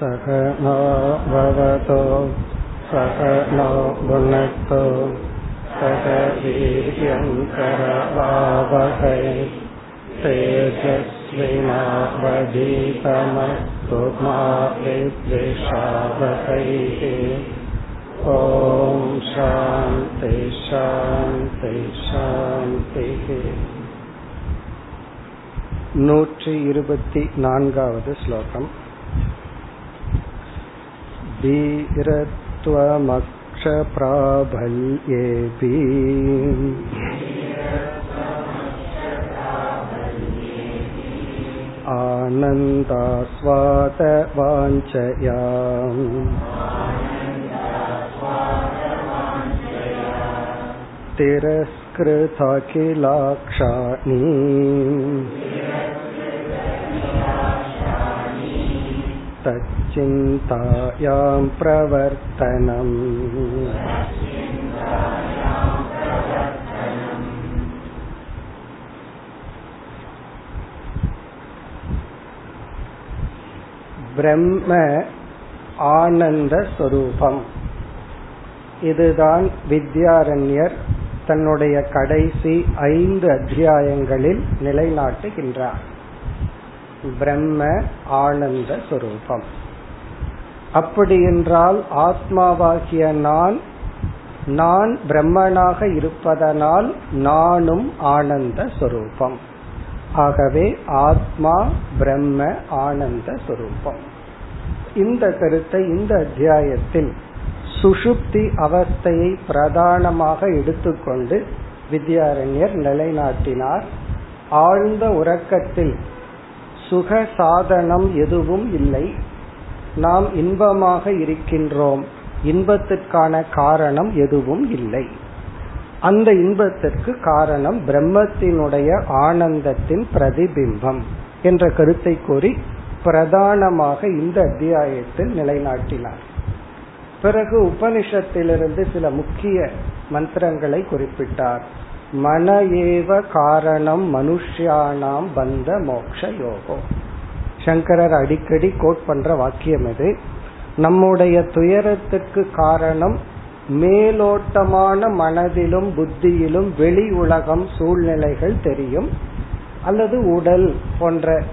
सहना भवतो सहनो भुनक्तो सह वीर्यङ्करवावहै तेजस्विनावधीतमस्तु मा विद्विषावहैः ॐ शान्ति शान्ति शान्तिः நூற்றி இருபத்தி நான்காவது ஸ்லோகம் धीरत्वमक्षप्राबल्येऽपि आनन्दास्वादवाञ्चया तिरस्कृतखिलाक्षाणि तच्चिन्तायां प्रवर्तनम् பிரம்ம ஆனந்த ஸ்வரூபம் இதுதான் வித்யாரண்யர் தன்னுடைய கடைசி ஐந்து அத்தியாயங்களில் நிலைநாட்டுகின்றார் பிரம்ம ஆனந்த சுரூபம் அப்படி என்றால் ஆத்மாவாகிய நான் நான் பிரம்மனாக இருப்பதனால் நானும் ஆனந்த சுரூபம். ஆகவே ஆத்மா பிரம்ம ஆனந்த சுரூபம். இந்த கருத்தை இந்த அத்தியாயத்தில் சுஷுப்தி அவஸ்தையை பிரதானமாக எடுத்துக்கொண்டு வித்யாரண்யர் நிலைநாட்டினார். ஆழ்ந்த உறக்கத்தில் சுக சாதனம் எதுவும் இல்லை. நாம் இன்பமாக இருக்கின்றோம். இன்பத்திற்கான காரணம் எதுவும் இல்லை. அந்த இன்பத்திற்கு காரணம் பிரம்மத்தினுடைய ஆனந்தத்தின் பிரதிபிம்பம் என்ற கருத்தை கூறி பிரதானமாக இந்த அத்தியாயத்தில் நிலைநாட்டினார். பிறகு உபனிஷத்திலிருந்து சில முக்கிய மந்திரங்களை குறிப்பிட்டார். மன ஏவ காரணம் மனுஷியானாம் பந்த மோக்ஷ யோகம் சங்கரர் அடிக்கடி கோட் பண்ற வாக்கியம் இது. நம்முடைய துயரத்துக்கு காரணம் மேலோட்டமான மனதிலும் புத்தியிலும் வெளி உலகம் சூழ்நிலைகள் தெரியும். அல்லது உடல் போன்ற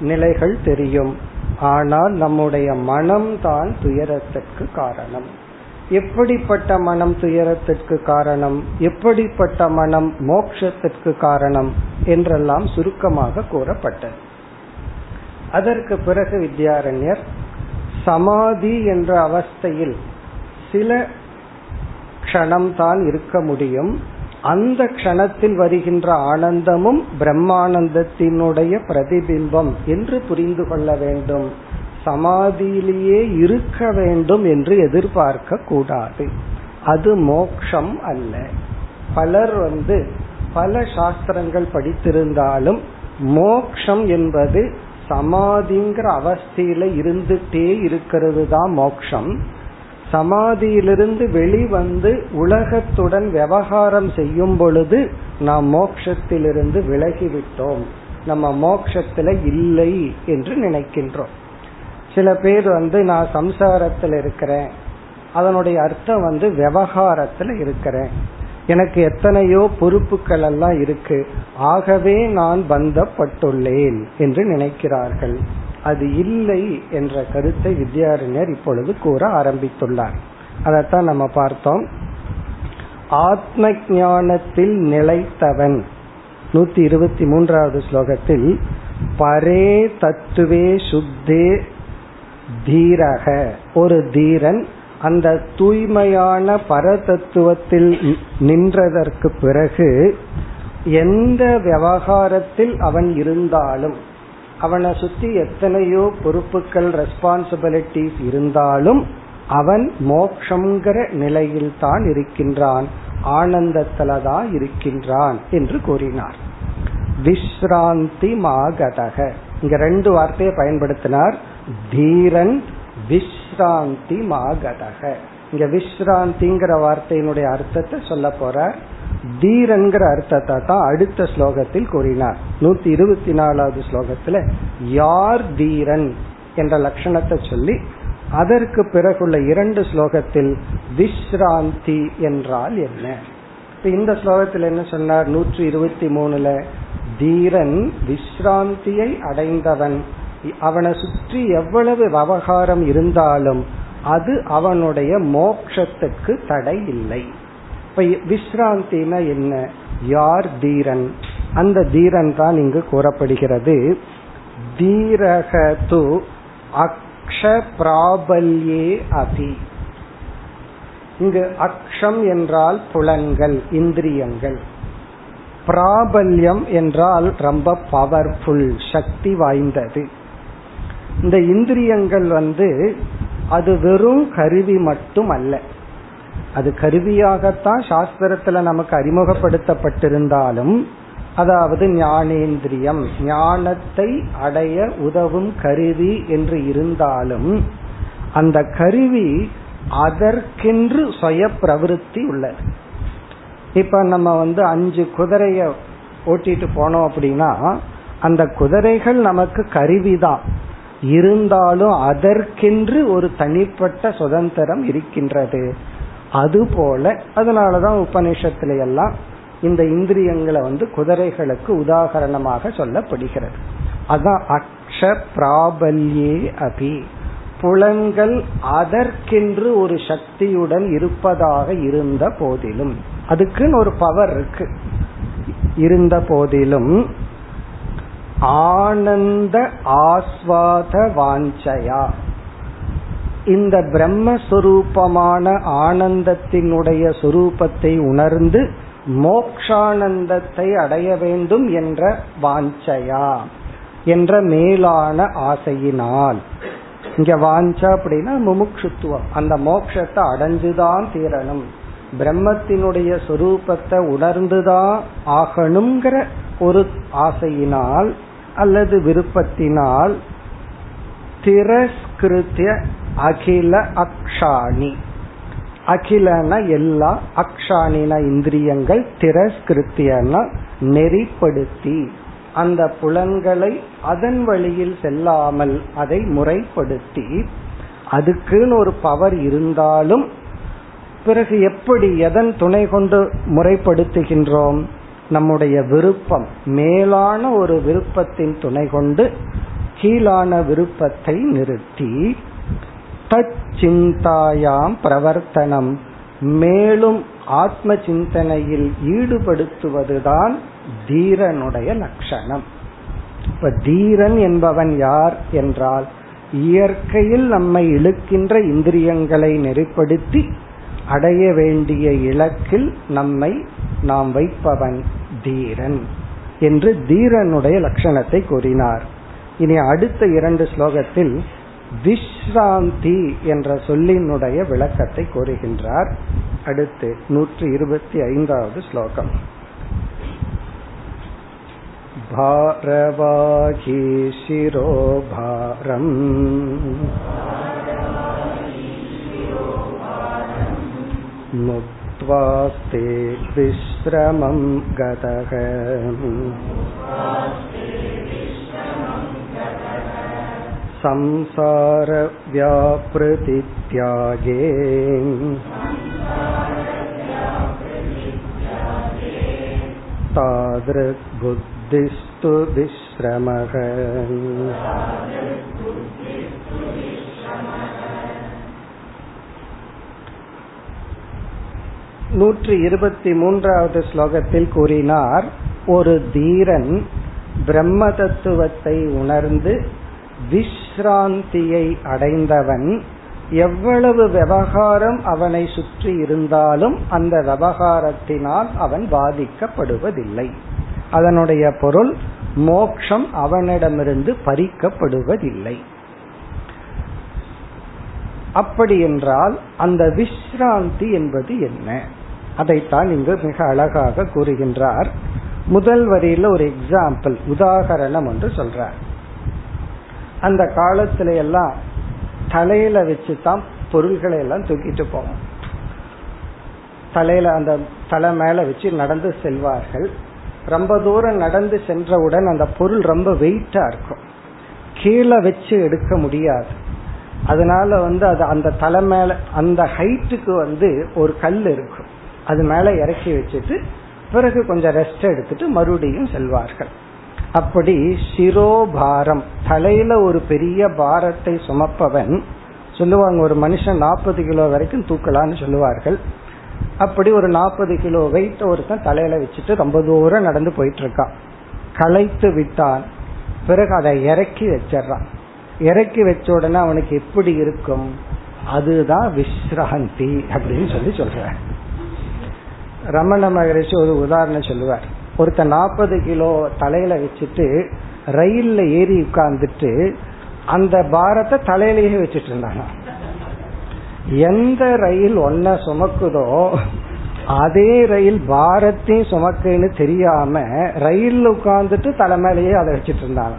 நிலைகள் தெரியும். ஆனால் நம்முடைய மனம்தான் துயரத்திற்கு காரணம். எப்படிப்பட்ட மனம் துயரத்திற்கு காரணம்? எப்படிப்பட்ட மனம் மோக்ஷத்திற்கு காரணம்? என்றெல்லாம் சுருக்கமாக கூறப்பட்டது. அதற்கு பிறகு வித்யாரண்யர் சமாதி என்ற அவஸ்தையில் சில க்ஷணம்தான் இருக்க முடியும். அந்த க்ஷணத்தில் வருகின்ற ஆனந்தமும் பிரம்மானந்தத்தினுடைய பிரதிபிம்பம் என்று புரிந்து கொள்ள வேண்டும். சமாதியிலேயே இருக்க வேண்டும் என்று எதிர்பார்க்க கூடாது. அது மோக்ஷம் அல்ல. பலர் வந்து பல சாஸ்திரங்கள் படித்திருந்தாலும் மோக்ஷம் என்பது சமாதிங்கிற அவஸ்தையில இருந்துட்டே இருக்கிறது தான் மோக்ஷம். சமாதியிலிருந்து வெளிவந்து உலகத்துடன் விவகாரம் செய்யும் பொழுது நாம் மோக்ஷத்திலிருந்து விலகிவிட்டோம். நம்ம மோக்ஷத்துல இல்லை என்று நினைக்கின்றோம். சில பேர் வந்து நான் சம்சாரத்தில் இருக்கிறேன். அதனுடைய அர்த்தம் வந்து விவகாரத்துல இருக்கிறேன். எனக்கு எத்தனையோ பொறுப்புகள் எல்லாம் இருக்கு. ஆகவே நான் பந்தப்பட்டுள்ளேன் என்று நினைக்கிறார்கள். அது இல்லை என்ற கருத்தை வித்யாரண்யர் இப்பொழுது கூற ஆரம்பித்துள்ளார். அதைத்தான் நம்ம பார்த்தோம். ஆத்ம ஞானத்தில் நிலைத்தவன். நூத்தி இருபத்தி மூன்றாவது ஸ்லோகத்தில் பரே தத்துவே சுத்தே தீரக. ஒரு தீரன் அந்த தூய்மையான பரதத்துவத்தில் நின்றதற்கு பிறகு எந்த விவகாரத்தில் அவன் இருந்தாலும் அவனை சுத்தி எத்தனையோ பொறுப்புகள் ரெஸ்பான்சிபிலிட்டிஸ் இருந்தாலும் அவன் மோக்ஷங்கிற நிலையில் தான் இருக்கின்றான் ஆனந்தத்துல தான் இருக்கின்றான் என்று கூறினார். விஸ்ராந்தி மாகதக. இங்க ரெண்டு வார்த்தையை பயன்படுத்தினார். தீரன் விஸ்ராந்தி மாகதக இங்க விஸ்ராந்திங்கிற வார்த்தையினுடைய அர்த்தத்தை சொல்ல போறார். தீரங்கிற அர்த்தத்தை தான் அடுத்த ஸ்லோகத்தில் கூறினார். நூத்தி இருபத்தி நாலாவது ஸ்லோகத்துல யார் தீரன்? என்ற லட்சணத்தை சொல்லி அதற்கு பிறகுள்ள இரண்டு ஸ்லோகத்தில் விஸ்ராந்தி என்றால் என்ன? இந்த ஸ்லோகத்தில் என்ன சொன்னார்? நூற்றி இருபத்தி மூணுல தீரன் விஸ்ராந்தியை அடைந்தவன். அவனை சுற்றி எவ்வளவு விவகாரம் இருந்தாலும் அது அவனுடைய மோக்ஷத்துக்கு தடை இல்லை. இப்ப விஸ்ராந்தினா என்ன? யார் தீரன்? அந்த தீரன் தான் இங்கு கூறப்படுகிறது. தீரகது அக்ஷ பிராபல்யே அதி. இங்கு அக்ஷம் என்றால் புலன்கள் இந்திரியங்கள். பிராபல்யம் என்றால் ரொம்ப பவர்ஃபுல் சக்தி வாய்ந்தது. இந்த இந்திரியங்கள் வந்து அது வெறும் கருவி மட்டும் அல்ல அது கருவியாகத்தான் சாஸ்திரத்துல நமக்கு அறிமுகப்படுத்தப்பட்டிருந்தாலும் அதாவது ஞானேந்திரியம் ஞானத்தை அடைய உதவும் கருவி என்று இருந்தாலும் அந்த கருவி அதற்கென்று சுய பிரவருத்தி உள்ளது. இப்ப நம்ம வந்து அஞ்சு குதிரைய ஓட்டிட்டு போனோம் அப்படின்னா அந்த குதிரைகள் நமக்கு கருவிதான். இருந்தாலும் அதற்கென்று ஒரு தனிப்பட்ட சுதந்திரம் இருக்கின்றது. அதுபோல அதனாலதான் உபநிஷத்துல எல்லாம் இந்த இந்திரியங்களை வந்து குதிரைகளுக்கு உதாகரணமாக சொல்லப்படுகிறது. அதான் அக்ஷ பிராபல்யே அபி. புலன்கள் அதற்கென்று ஒரு சக்தியுடன் இருப்பதாக இருந்த போதிலும் அதுக்குன்னு ஒரு பவர் இருக்கு. இருந்த போதிலும் ஆனந்த ஆஸ்வாத வாஞ்சையா. இந்த பிரம்மஸ்வரூபமான ஆனந்தத்தினுடைய சுரூபத்தை உணர்ந்து மோக்ஷானந்தத்தை அடைய வேண்டும் என்ற வாஞ்சையா என்ற மேலான ஆசையினால். இங்க வாஞ்சா அப்படின்னா முமுட்சுத்துவம். அந்த மோக்ஷத்தை அடைஞ்சுதான் தீரணும். பிரம்மத்தினுடைய சொரூபத்தை உணர்ந்துதான் ஆகணுங்கிற ஒரு ஆசையினால் அல்லது விருப்பத்தினால் திரஸ்கிருத்திய அகில அக்ஷாணி. அகிலன எல்லா அக்ஷாணின இந்திரியங்கள் திரஸ்கிருத்தியன நெறிப்படுத்தி. அந்த புலன்களை அதன் வழியில் செல்லாமல் அதை முறைப்படுத்தி. அதுக்குன்னு ஒரு பவர் இருந்தாலும் பிறகு எப்படி எதன் துணை கொண்டு முறைப்படுத்துகின்றோம்? நம்முடைய விருப்பம் மேலான ஒரு விருப்பத்தின் துணை கொண்டு கீழான விருப்பத்தை நிறுத்தி தச்சிந்தாயாம் பிரவர்த்தனம். மேலும் ஆத்ம சிந்தனையில் ஈடுபடுத்துவதுதான் தீரனுடைய லட்சணம். இப்ப தீரன் என்பவன் யார் என்றால் இயற்கையில் நம்மை இழுக்கின்ற இந்திரியங்களை நெறிப்படுத்தி அடைய வேண்டிய இலக்கில் நம்மை நாம் வைப்பவன் தீரன் என்று தீரனுடைய லட்சணத்தை கூறினார் இனி அடுத்த இரண்டு ஸ்லோகத்தில் விஸ்ராந்தி என்ற சொல்லினுடைய விளக்கத்தை கூறுகின்றார் அடுத்து நூற்றி இருபத்தி ஐந்தாவது ஸ்லோகம் भारवाही शिरो भारम् मुक्त्वास्ते विश्रमं गतः। संसारव्यापृतित्यागे। तादृग्बुद्धिस्तु विश्रमः। நூற்றி இருபத்தி மூன்றாவது ஸ்லோகத்தில் கூறினார் ஒரு தீரன் பிரம்ம தத்துவத்தை உணர்ந்து விஸ்ராந்தியை அடைந்தவன் எவ்வளவு விவகாரம் அவனை சுற்றி இருந்தாலும் அந்த விவகாரத்தினால் அவன் பாதிக்கப்படுவதில்லை. அதனுடைய பொருள் மோக்ஷம் அவனிடமிருந்து பறிக்கப்படுவதில்லை. அப்படி என்றால் அந்த விஸ்ராந்தி என்பது என்ன? அதைத்தான் இங்கு மிக அழகாக கூறுகின்றார். முதல் வரியில ஒரு எக்ஸாம்பிள் உதாகரணம் என்று சொல்றார். அந்த காலத்துல எல்லாம் தலையில வச்சுதான் பொருள்களை எல்லாம் தூக்கிட்டு போவோம். தலையில அந்த தலை மேல வச்சு நடந்து செல்வார்கள். ரொம்ப தூரம் நடந்து சென்றவுடன் அந்த பொருள் ரொம்ப வெயிட்டா இருக்கும். கீழே வச்சு எடுக்க முடியாது. அதனால வந்து அது அந்த தலை மேல அந்த ஹைட்டுக்கு வந்து ஒரு கல் இருக்கும். அது மேல இறக்கி வச்சுட்டு பிறகு கொஞ்சம் ரெஸ்ட் எடுத்துட்டு மறுபடியும் செல்வார்கள். அப்படி சிரோபாரம் தலையில ஒரு பெரிய பாரத்தை சுமப்பவன் சொல்லுவாங்க ஒரு மனுஷன் நாற்பது கிலோ வரைக்கும் தூக்கலான்னு சொல்லுவார்கள். அப்படி ஒரு நாற்பது கிலோ வெயிட் ஒருத்தன் தலையில வச்சுட்டு ரொம்ப தூரம் நடந்து போயிட்டு இருக்கான் களைத்து விட்டான். பிறகு அதை இறக்கி வச்சிடறான். இறக்கி வச்ச உடனே அவனுக்கு எப்படி இருக்கும்? அதுதான் விஸ்ராந்தி அப்படின்னு சொல்லி சொல்ற ரமண மகரிஷி ஒரு உதாரணம் சொல்லுவார். ஒருத்த நாற்பது கிலோ தலையில வச்சுட்டு ரயில்ல ஏறி உட்கார்ந்துட்டு அந்த பாரத்தை தலையிலேயே வச்சுட்டு இருந்தாங்க எந்த ரயில் ஒன்ன சுமக்குதோ அதே ரயில் பாரத்தையும் சுமக்குன்னு தெரியாம ரயில் உட்கார்ந்துட்டு தலைமையிலேயே அதை வச்சுட்டு இருந்தாங்க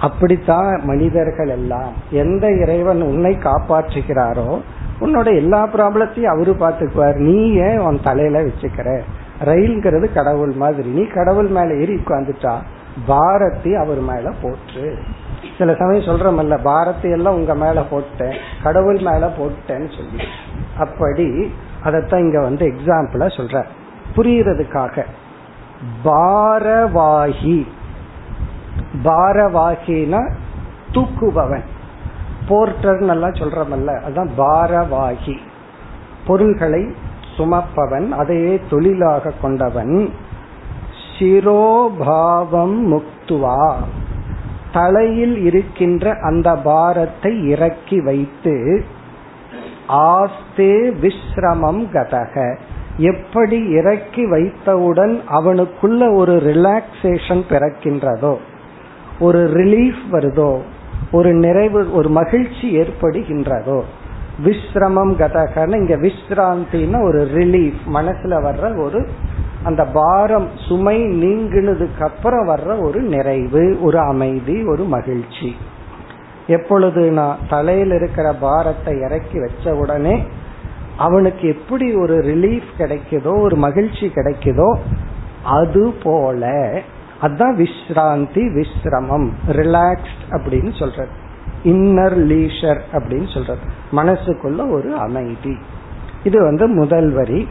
அப்படித்தான் மனிதர்கள் எல்லாம் எந்த இறைவன் உன்னை காப்பாற்றுகிறாரோ உன்னோட எல்லா ப்ராப்ளத்தையும் அவரு பார்த்துக்குவார். நீ ஏன் உன் தலையில வச்சுக்கிற? ரயில்ங்கிறது கடவுள் மாதிரி. நீ கடவுள் மேல ஏறி உட்காந்துட்டா பாரத்தை அவர் மேல போற்று. சில சமயம் சொல்றமல்ல பாரத்தை எல்லாம் உங்க மேல போட்டேன் கடவுள் மேல போட்டேன்னு சொல்லி அப்படி அதத்தான் இங்க வந்து எக்ஸாம்பிளா சொல்ற. புரியறதுக்காக. பாரவாகி. பாரவாகினா தூக்குபவன். போர்ட்டர் நல்லா சொல்றமல்ல. அதுதான் பாரவாகி. பொருள்களை சுமப்பவன் அதையே தொழிலாக கொண்டவன். சிரோபாவம் முக்துவா. தலையில் இருக்கின்ற அந்த பாரத்தை இறக்கி வைத்து ஆஸ்தே விஸ்ரமம் கதக. எப்படி இறக்கி வைத்தவுடன் அவனுக்குள்ள ஒரு ரிலாக்ஸேஷன் பிறக்கின்றதோ ஒரு ரிலீஃப் வருதோ ஒரு நிறைவு ஒரு மகிழ்ச்சி ஏற்படுகின்றதோ. விஸ்ரமம் கதகன்னு இங்க விஸ்ராந்தின்னு ஒரு ரிலீஃப் மனசுல வர்ற ஒரு அந்த பாரம் சுமை நீங்கினதுக்கு அப்புறம் வர்ற ஒரு நிறைவு ஒரு அமைதி ஒரு மகிழ்ச்சி. எப்பொழுது நான் தலையில் இருக்கிற பாரத்தை இறக்கி வச்ச உடனே அவனுக்கு எப்படி ஒரு ரிலீஃப் கிடைக்குதோ ஒரு மகிழ்ச்சி கிடைக்குதோ அது போல அதுதான் விஸ்ராந்தி விஸ்ரமம் ரிலாக்ஸ்ட் அப்படின்னு சொல்றது. இன்னர் லீஷர் அப்படின்னு சொல்றது. மனசுக்குள்ள ஒரு அமைதி. இது வந்து முதல் வரி.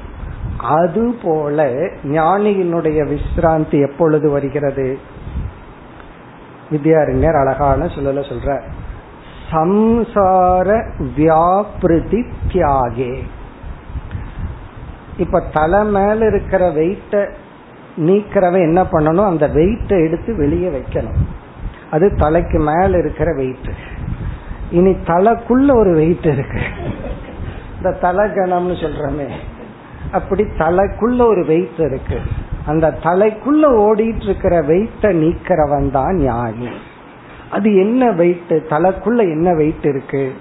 அதுபோல ஞானியினுடைய விஸ்ராந்தி எப்பொழுது வருகிறது? வித்யாரிஞர் அழகான சொல்லல சொல்ற சம்சார வியாபிருதி தியாகே. இப்ப தலை மேல இருக்கிற வெயிட்ட நீக்கிறவன் என்ன பண்ணணும்? அந்த வெயிட்டை எடுத்து வெளியே வைக்கணும். அது தலைக்கு மேல இருக்கிற வெயிட் இனி தலைக்குள்ள ஒரு வெயிட் இருக்கு. இந்த தலை கணம்னு சொல்றமே. அப்படி தலைக்குள்ள ஒரு வெயிட் இருக்கு. அந்த தலைக்குள்ள ஓடிட்டு இருக்கிற வெயிட்ட நீக்கிறவன் தான் ஞானி. அது என்ன வெயிட் தலைக்குள்ள என்ன வெயிட் இருக்கு?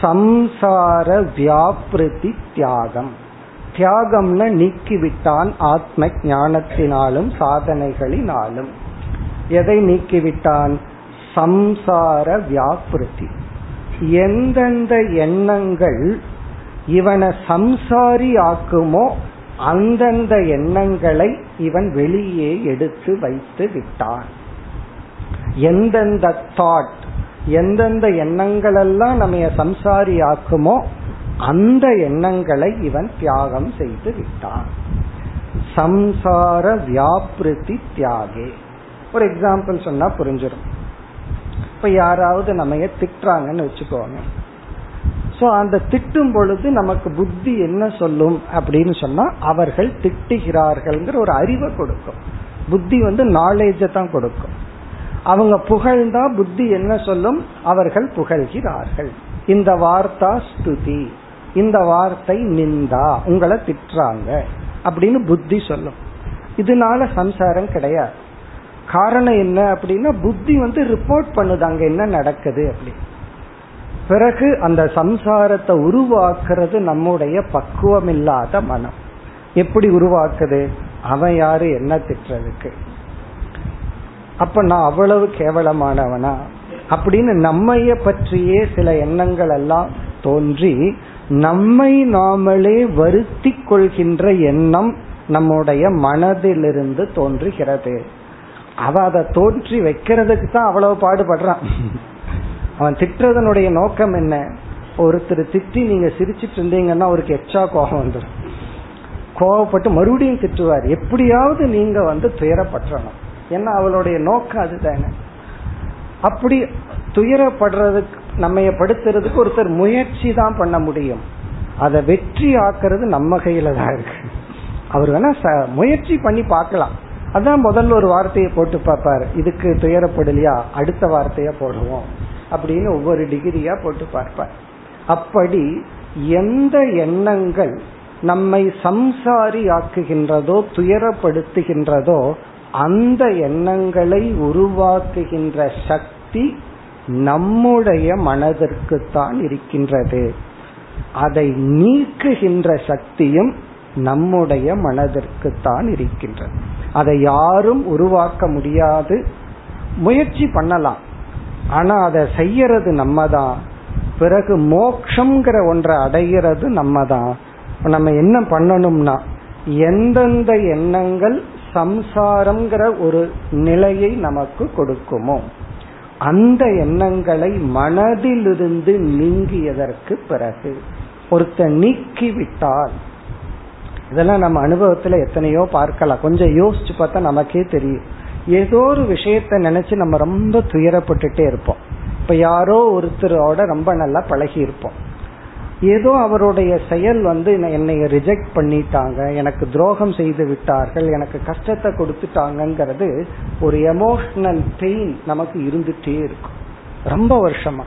சம்சார வியாபிருதி தியாகம். தியாகம்னு நீக்கிவிட்டான் ஆத்ம ஞானத்தினாலும் சாதனைகளினாலும். எதை நீக்கிவிட்டான்? சம்சார வியாபிருத்தி. எந்தெந்த எண்ணங்கள் இவனை சம்சாரி ஆக்குமோ அந்தந்த எண்ணங்களை இவன் வெளியே எடுத்து வைத்து விட்டான். எந்தெந்த தாட் எந்தெந்த எண்ணங்கள் எல்லாம் நம்ம சம்சாரி ஆக்குமோ அந்த எண்ணங்களை இவன் தியாகம் செய்து விட்டான். சம்சார வியாபிருத்தி தியாகே. ஒரு எக்ஸாம்பிள் சொன்னா புரிஞ்சிடும் இப்ப யாராவது நம்ம திட்டுறாங்கன்னு வச்சுக்கோங்க. சோ அந்த திட்டும் பொழுது நமக்கு புத்தி என்ன சொல்லும் அப்படின்னு சொன்னா அவர்கள் திட்டுகிறார்கள்ங்கிற ஒரு அறிவை கொடுக்கும். புத்தி வந்து நாலேஜை தான் கொடுக்கும். அவங்க புகழ்ந்தா புத்தி என்ன சொல்லும்? அவர்கள் புகழ்கிறார்கள். இந்த வார்த்தா ஸ்துதி. இந்த வார்த்தை நிந்தா உங்களை திட்டுறாங்க அப்படின்னு புத்தி சொல்லும். இதனால சம்சாரம் கிடையாது. காரணம் என்ன அப்படின்னா புத்தி வந்து ரிப்போர்ட் பண்ணுது அங்க என்ன நடக்குது அப்படி பிறகு அந்த சம்சாரத்தை உருவாக்குறது நம்முடைய பக்குவம் இல்லாத மனம். எப்படி உருவாக்குது? அவன் யாரு என்ன திட்டுறதுக்கு? அப்ப நான் அவ்வளவு கேவலமானவனா? அப்படின்னு நம்மைய பற்றியே சில எண்ணங்கள் எல்லாம் தோன்றி நம்மை நாமளே வருத்தி கொள்கின்ற எண்ணம் நம்முடைய மனதிலிருந்து தோன்றுகிறது. அவ அதை தோன்றி வைக்கிறதுக்கு தான் அவ்வளவு பாடுபடுறான். அவன் திட்டுறதனுடைய நோக்கம் என்ன? ஒருத்தர் திட்டி நீங்க சிரிச்சிட்டு இருந்தீங்கன்னா அவருக்கு எச்சா கோபம் வந்துடும் கோவப்பட்டு மறுபடியும் திட்டுவார். எப்படியாவது நீங்க வந்து துயரப்பற்றணும் ஏன்னா அவளுடைய நோக்கம் அதுதானே. அப்படி துயரப்படுறதுக்கு நம்ம படுத்துறதுக்கு ஒருத்தர் முயற்சி தான் பண்ண முடியும். அதை வெற்றி ஆக்குறது நம்ம கையில தான் இருக்கு. அவர் வேணா முயற்சி பண்ணி பார்க்கலாம். அதான் முதல்ல ஒரு வார்த்தையை போட்டு பார்ப்பாரு. இதுக்கு துயரப்படலையா? அடுத்த வார்த்தையா போடுவோம். அப்படின்னு ஒவ்வொரு டிகிரியா போட்டு பார்ப்பார். அப்படி எந்த எண்ணங்கள் நம்மை சம்சாரி ஆக்குகின்றதோ துயரப்படுத்துகின்றதோ அந்த எண்ணங்களை உருவாக்குகின்ற சக்தி நம்முடைய மனதிற்குத்தான் இருக்கின்றது. அதை நீக்குகின்ற சக்தியும் நம்முடைய மனதிற்குத்தான் இருக்கின்றது. அதை யாரும் உருவாக்க முடியாது. முயற்சி பண்ணலாம். ஆனா அதை செய்யறது நம்ம தான் பிறகு மோக்ஷங்கிற ஒன்றை அடைகிறது நம்ம தான் நம்ம என்ன பண்ணணும்னா எந்தெந்த எண்ணங்கள் சம்சாரம்ங்கிற ஒரு நிலையை நமக்கு கொடுக்குமோ அந்த எண்ணங்களை மனதிலிருந்து நீங்கியதற்கு பிறகு ஒருத்த நீக்கிவிட்டால் இதெல்லாம் நம்ம அனுபவத்துல எத்தனையோ பார்க்கலாம். கொஞ்சம் யோசிச்சு பார்த்தா நமக்கே தெரியும். ஏதோ ஒரு விஷயத்த நினைச்சு நம்ம ரொம்ப துயரப்பட்டுட்டே இருப்போம். இப்ப யாரோ ஒருத்தரோட ரொம்ப நல்லா பழகி இருப்போம் ஏதோ அவருடைய செயல் வந்து என்னை ரிஜெக்ட் பண்ணிட்டாங்க. எனக்கு துரோகம் செய்து விட்டார்கள். எனக்கு கஷ்டத்தை கொடுத்துட்டாங்கிறது ஒரு எமோஷனல் பெயின் நமக்கு இருந்துட்டே இருக்கும். ரொம்ப வருஷமா.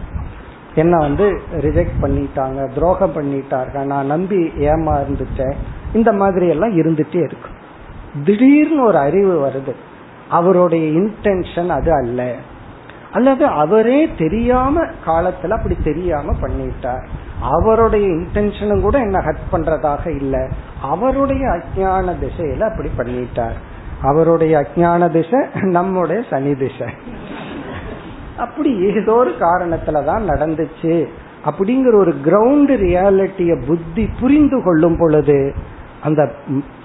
என்ன வந்து ரிஜெக்ட் பண்ணிட்டாங்க துரோகம் பண்ணிட்டாங்க. நான் நம்பி ஏமா இருந்துட்டேன் இந்த மாதிரி எல்லாம் இருந்துட்டே இருக்கும். திடீர்னு ஒரு அறிவு வருது. அவருடைய இன்டென்ஷன் அது அல்ல. அல்லது அவரே தெரியாம காலத்துல அப்படி தெரியாம பண்ணிட்டார். அவருடைய இன்டென்ஷனும் கூட என்ன ஹட் பண்றதாக இல்லை. அவருடைய அஜான திசையில அப்படி பண்ணிட்டார். அவருடைய அஜான திசை நம்முடைய சனி திசை. அப்படி ஏதோ ஒரு காரணத்துலதான் நடந்துச்சு. அப்படிங்கிற ஒரு கிரவுண்ட் ரியாலிட்டிய புத்தி புரிந்து கொள்ளும் பொழுது அந்த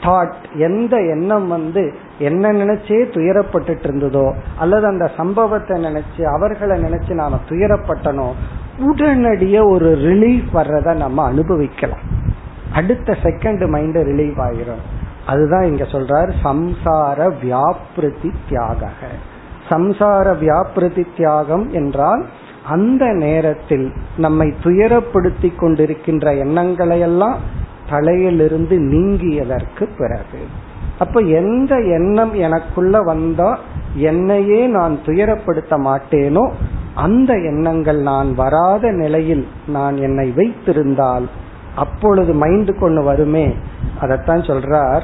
தாட் எந்த எண்ணம் வந்து என்ன நினைச்சே துயரப்பட்டுட்டு இருந்ததோ அல்லது அந்த சம்பவத்தை நினைச்சு அவர்களை நினைச்சு நாம துயரப்பட்டனோ உடனடியே ஒரு ரிலீஃப் வர்றத நம்ம அனுபவிக்கலாம். அடுத்த செகண்ட் மைண்ட் ரிலீவ் ஆயிரும். அதுதான் இங்க சொல்றாரு சம்சார வியாபிருத்தி தியாக சம்சார வியாபிருத்தி தியாகம் என்றால் அந்த நேரத்தில் நம்மை துயரப்படுத்தி கொண்டிருக்கின்ற எண்ணங்களையெல்லாம் தலையிலிருந்து நீங்கியதற்கு பிறகு. அப்ப எந்த எண்ணம் எனக்குள்ள வந்தா என்னையே நான் துயரப்படுத்த மாட்டேனோ அந்த எண்ணங்கள் நான் வராத நிலையில் நான் என்னை வைத்திருந்தால் அப்பொழுது மைண்டு கொண்டு வருமே. அதத்தான் சொல்றார்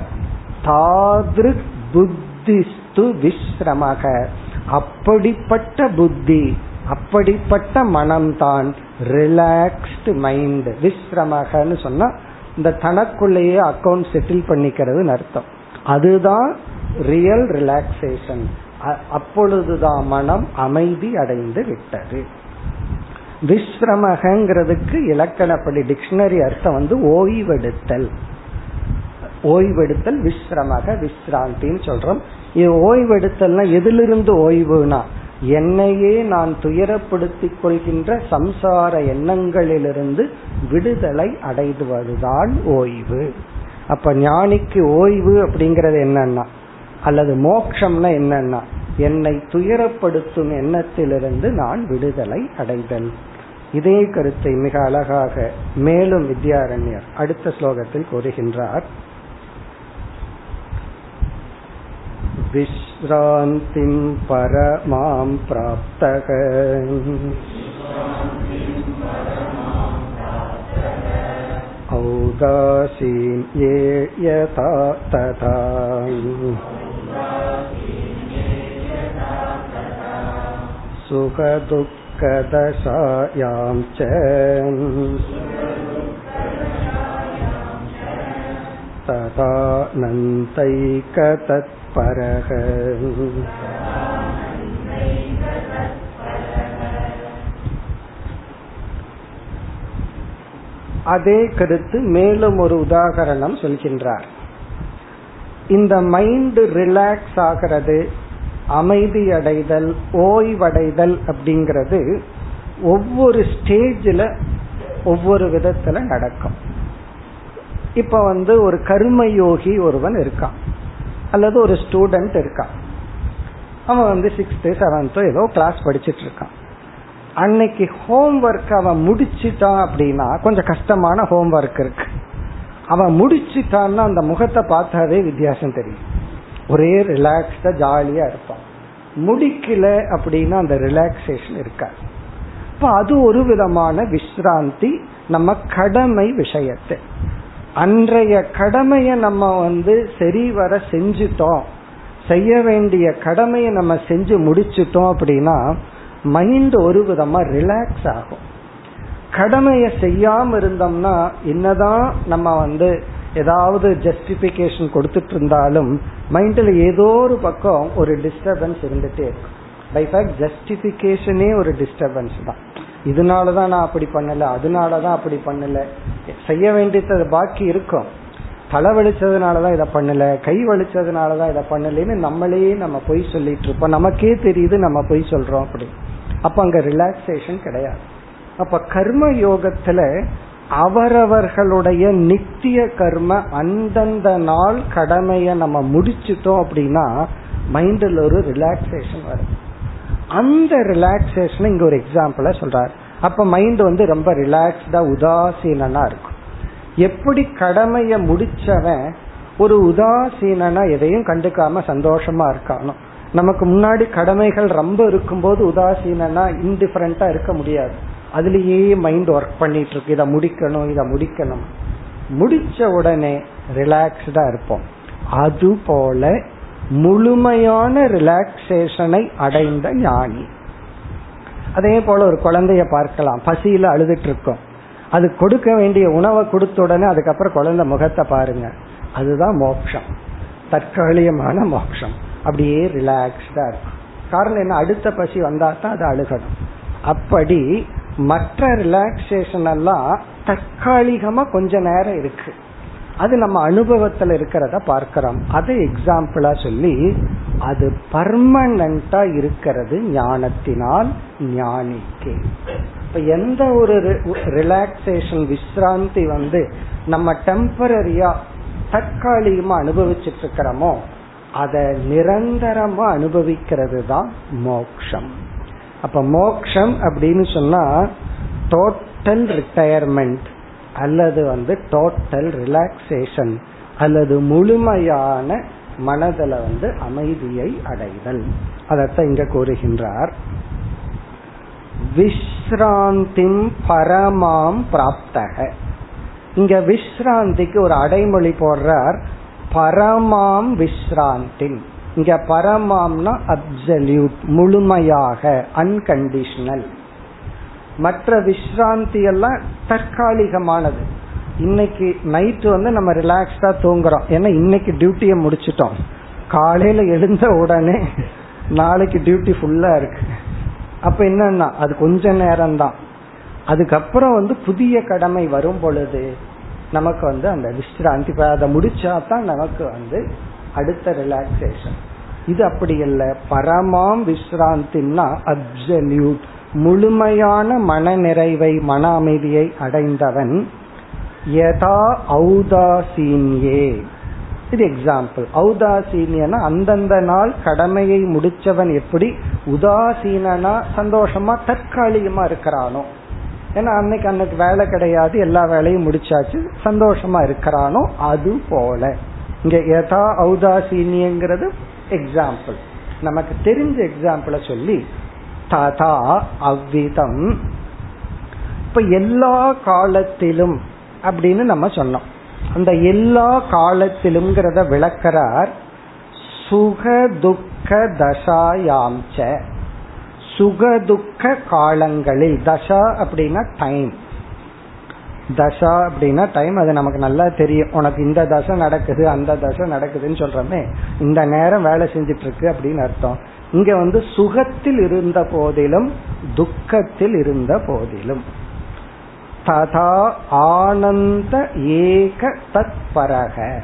தாதிரு புத்திஸ்து விஸ்ரமக. அப்படிப்பட்ட புத்தி அப்படிப்பட்ட மனம்தான் ரிலாக்ஸ்டு மைண்ட் விஸ்ரமகன்னு சொன்னா இந்த தனக்குள்ளேயே அக்கௌண்ட் செட்டில் பண்ணிக்கிறதுன்னு அர்த்தம். அதுதான் ரியல் ரிலாக்ஸேஷன் அப்பொழுதுதான் மனம் அமைதி அடைந்து விட்டது. விஸ்ரமகங்கிறதுக்கு இலக்கணப்படி டிக்ஷனரி அர்த்தம் வந்து ஓய்வெடுத்தல். ஓய்வெடுத்தல் விஸ்ரமக விஸ்ராந்தின்னு சொல்றோம். இது ஓய்வெடுத்தல்னா எதிலிருந்து ஓய்வுனா என்னையே நான் துயரப்படுத்திக் கொள்கின்ற சம்சார எண்ணங்களிலிருந்து விடுதலை அடைவதுதான் ஓய்வு. அப்ப ஞானிக்கு ஓய்வு அப்படிங்கறது என்னன்னா அல்லது மோக்ஷம்னா என்னன்னா என்னை துயரப்படுத்தும் எண்ணத்திலிருந்து நான் விடுதலை அடைதல். இதே கருத்தை மிக அழகாக மேலும் வித்யாரண்யர் அடுத்த ஸ்லோகத்தில் கூறுகின்றார். विश्रान्तिं परमां प्राप्तः औदासीन् ये यथा तथा सुखदुःखदशायां च तदानन्तैकतत्परः அதே கருத்து மேலும் ஒரு உதாகரணம் சொல்கின்றார் இந்த மைண்ட் ரிலாக்ஸ் ஆகிறது அமைதி அடைதல் ஓய்வடைதல் அப்படிங்கிறது ஒவ்வொரு ஸ்டேஜில் ஒவ்வொரு விதத்துல நடக்கும் இப்ப வந்து ஒரு கர்மயோகி ஒருவன் இருக்கான். அல்லது ஒரு ஸ்டூடெண்ட் இருக்கான். அவன் வந்து சிக்ஸ்த்து செவன்த்தோ ஏதோ கிளாஸ் படிச்சுட்டு இருக்கான். அன்னைக்கு ஹோம் ஒர்க் அவன் முடிச்சிட்டான் அப்படின்னா கொஞ்சம் கஷ்டமான ஹோம் ஒர்க் இருக்கு. அவன் முடிச்சிட்டான்னா அந்த முகத்தை பார்த்தாவே வித்தியாசம் தெரியும். ஒரே ரிலாக்ஸ்டா ஜாலியா இருப்பான். முடிக்கல அப்படின்னா அந்த ரிலாக்ஸேஷன் இருக்காது. இப்ப அது ஒரு விதமான விஸ்ராந்தி நம்ம கடமை விஷயத்தை. அன்றைய கடமையை நம்ம வந்து சரி வர செஞ்சுட்டோம். செய்ய வேண்டிய கடமையை நம்ம செஞ்சு முடிச்சிட்டோம் அப்படின்னா மைண்ட் ஒரு விதமா ரிலாக்ஸ் ஆகும். கடமையை செய்யாம இருந்தோம்னா என்னதான் நம்ம வந்து ஏதாவது ஜஸ்டிபிகேஷன் கொடுத்துட்டு இருந்தாலும் மைண்ட்ல ஏதோ ஒரு பக்கம் ஒரு டிஸ்டர்பன்ஸ் இருந்துட்டே இருக்கும். பை ஃபேக்ட் ஜஸ்டிபிகேஷனே ஒரு டிஸ்டர்பன்ஸ் தான். இதனாலதான் நான் அப்படி பண்ணல அதனாலதான் அப்படி பண்ணல. செய்ய வேண்டியது பாக்கி இருக்கும். தலை வலிச்சதுனாலதான் இதை பண்ணல கை வலிச்சதுனாலதான் இதை பண்ணலன்னு நம்மளே நம்ம பொய் சொல்லிட்டு இருப்போம். நமக்கே தெரியுது நம்ம பொய் சொல்றோம் அப்படி. அப்ப அங்க ரிலாக்ஸேஷன் கிடையாது. அப்ப கர்ம யோகத்துல அவரவர்களுடைய நித்திய கர்ம அந்தந்த நாள் கடமைய நம்ம முடிச்சிட்டோம் அப்படின்னா மைண்டில் ஒரு ரிலாக்ஸேஷன் வரும் அந்த ரிலாக்ஸேஷன் இங்க ஒரு எக்ஸாம்பிள சொல்றாரு. அப்ப மைண்ட் வந்து ரொம்ப ரிலாக்ஸ்டா உதாசீனா இருக்கும். எப்படி கடமைய முடிச்சவன் ஒரு உதாசீனா எதையும் கண்டுக்காம சந்தோஷமா இருக்கானோ. நமக்கு முன்னாடி கடமைகள் ரொம்ப இருக்கும்போது உதாசீனா இன்டிஃபரண்டா இருக்க முடியாது. அதுலேயே மைண்ட் ஒர்க் பண்ணிட்டு இருக்கு. இதை முடிக்கணும் இதை முடிக்கணும். முடிச்ச உடனே ரிலாக்ஸ்டா இருப்போம். அது போல முழுமையான ரிலாக்ஸேஷனை அடைந்த ஞானி. அதே போல ஒரு குழந்தைய பார்க்கலாம். பசியில அழுதுட்டு இருக்கோம் அது கொடுக்க வேண்டிய உணவை கொடுத்த உடனே அதுக்கப்புறம் குழந்தை முகத்தை பாருங்க. அதுதான் மோட்சம். தற்காலிகமான மோட்சம். அப்படியே ரிலாக்ஸ்டா இருக்கும். காரணம் என்ன? அடுத்த பசி வந்தா தான் அது அழுகணும். அப்படி மற்ற ரிலாக்ஸேஷன் எல்லாம் தற்காலிகமா கொஞ்ச நேரம் இருக்கு. அது நம்ம அனுபவத்துல இருக்கிறத பார்க்கிறோம். அதை எக்ஸாம்பிளா சொல்லி அது பர்மனண்டா இருக்கிறது ஞானத்தினால் ஞானிக்கு. இப்ப எந்த ஒரு ரிலாக்ஸேஷன் விஸ்ராந்தி வந்து நம்ம டெம்பரரியா தற்காலிகமா அனுபவிச்சுட்டு இருக்கிறோமோ அதை நிரந்தரமா அனுபவிக்கிறது தான் மோக்ஷம். அப்ப மோக்ஷம் அப்படின்னு சொன்னா டோட்டல் ரிட்டையர்மெண்ட் அல்லது வந்து டோட்டல் ரிலாக்ஸேஷன் அல்லது முழுமையான மனதில் வந்து அமைதியை அடைதல். அதத்தான் இங்க கூறுகின்றார். விஸ்ராந்திம் பரமாம் பிராப்தக. இங்க விஸ்ராந்திக்கு ஒரு அடைமொழி போடுறார். பரமாம் விஸ்ராந்திம் இங்க பரமாம்னா அப்சல்யூட் முழுமையாக அன்கண்டிஷனல் மற்ற விஸ்ராந்தி எல்லாம் தற்காலிகமானது. இன்னைக்கு நைட்டு வந்து நம்ம ரிலாக்ஸ்டா தூங்குறோம். ஏன்னா இன்னைக்கு டியூட்டியை முடிச்சிட்டோம். காலையில எழுந்த உடனே நாளைக்கு டியூட்டி ஃபுல்லா இருக்கு. அப்ப என்னன்னா அது கொஞ்ச நேரம் தான் அதுக்கப்புறம் வந்து புதிய கடமை வரும் பொழுது நமக்கு வந்து அந்த விஸ்ராந்தி அதை முடிச்சா தான் நமக்கு வந்து அடுத்த ரிலாக்ஸேஷன் இது அப்படி இல்லை. பரமாம் விஸ்ராந்தின்னா அப்சல்யூட் முழுமையான மன நிறைவை மன அமைதியை அடைந்தவன் யதா ஔதாசீன்யே. இது எக்ஸாம்பிள் ஔதாசீனியனா அந்தந்த நாள் கடமையை முடிச்சவன் எப்படி உதாசீனா சந்தோஷமா தற்காலிகமா இருக்கிறானோ. ஏன்னா அன்னைக்கு அன்னைக்கு வேலை கிடையாது எல்லா வேலையும் முடிச்சாச்சு சந்தோஷமா இருக்கிறானோ அது போல. இங்க யதா ஔதாசீனியங்கிறது எக்ஸாம்பிள் நமக்கு தெரிஞ்ச எக்ஸாம்பிளை சொல்லி ததா அவ்விதம். இப்ப எல்லா காலத்திலும் அப்படின்னு நம்ம சொன்னோம். அந்த எல்லா காலத்திலும்ங்கிறத விளக்கிறார் சுக துக்க தசாயாம்ச சுகதுக்க காலங்களில் தசா அப்படின்னா டைம் தசா அப்படின்னா டைம் அது நமக்கு நல்லா தெரியும். உனக்கு இந்த தசை நடக்குது அந்த தசை நடக்குதுன்னு சொல்றமே. இந்த நேரம் வேலை செஞ்சிட்டு இருக்கு அப்படின்னு அர்த்தம். இங்க வந்து சுகத்தில் இருந்த போதிலும் துக்கத்தில் இருந்த போதிலும். ததா ஆனந்த ஏக தத்பரக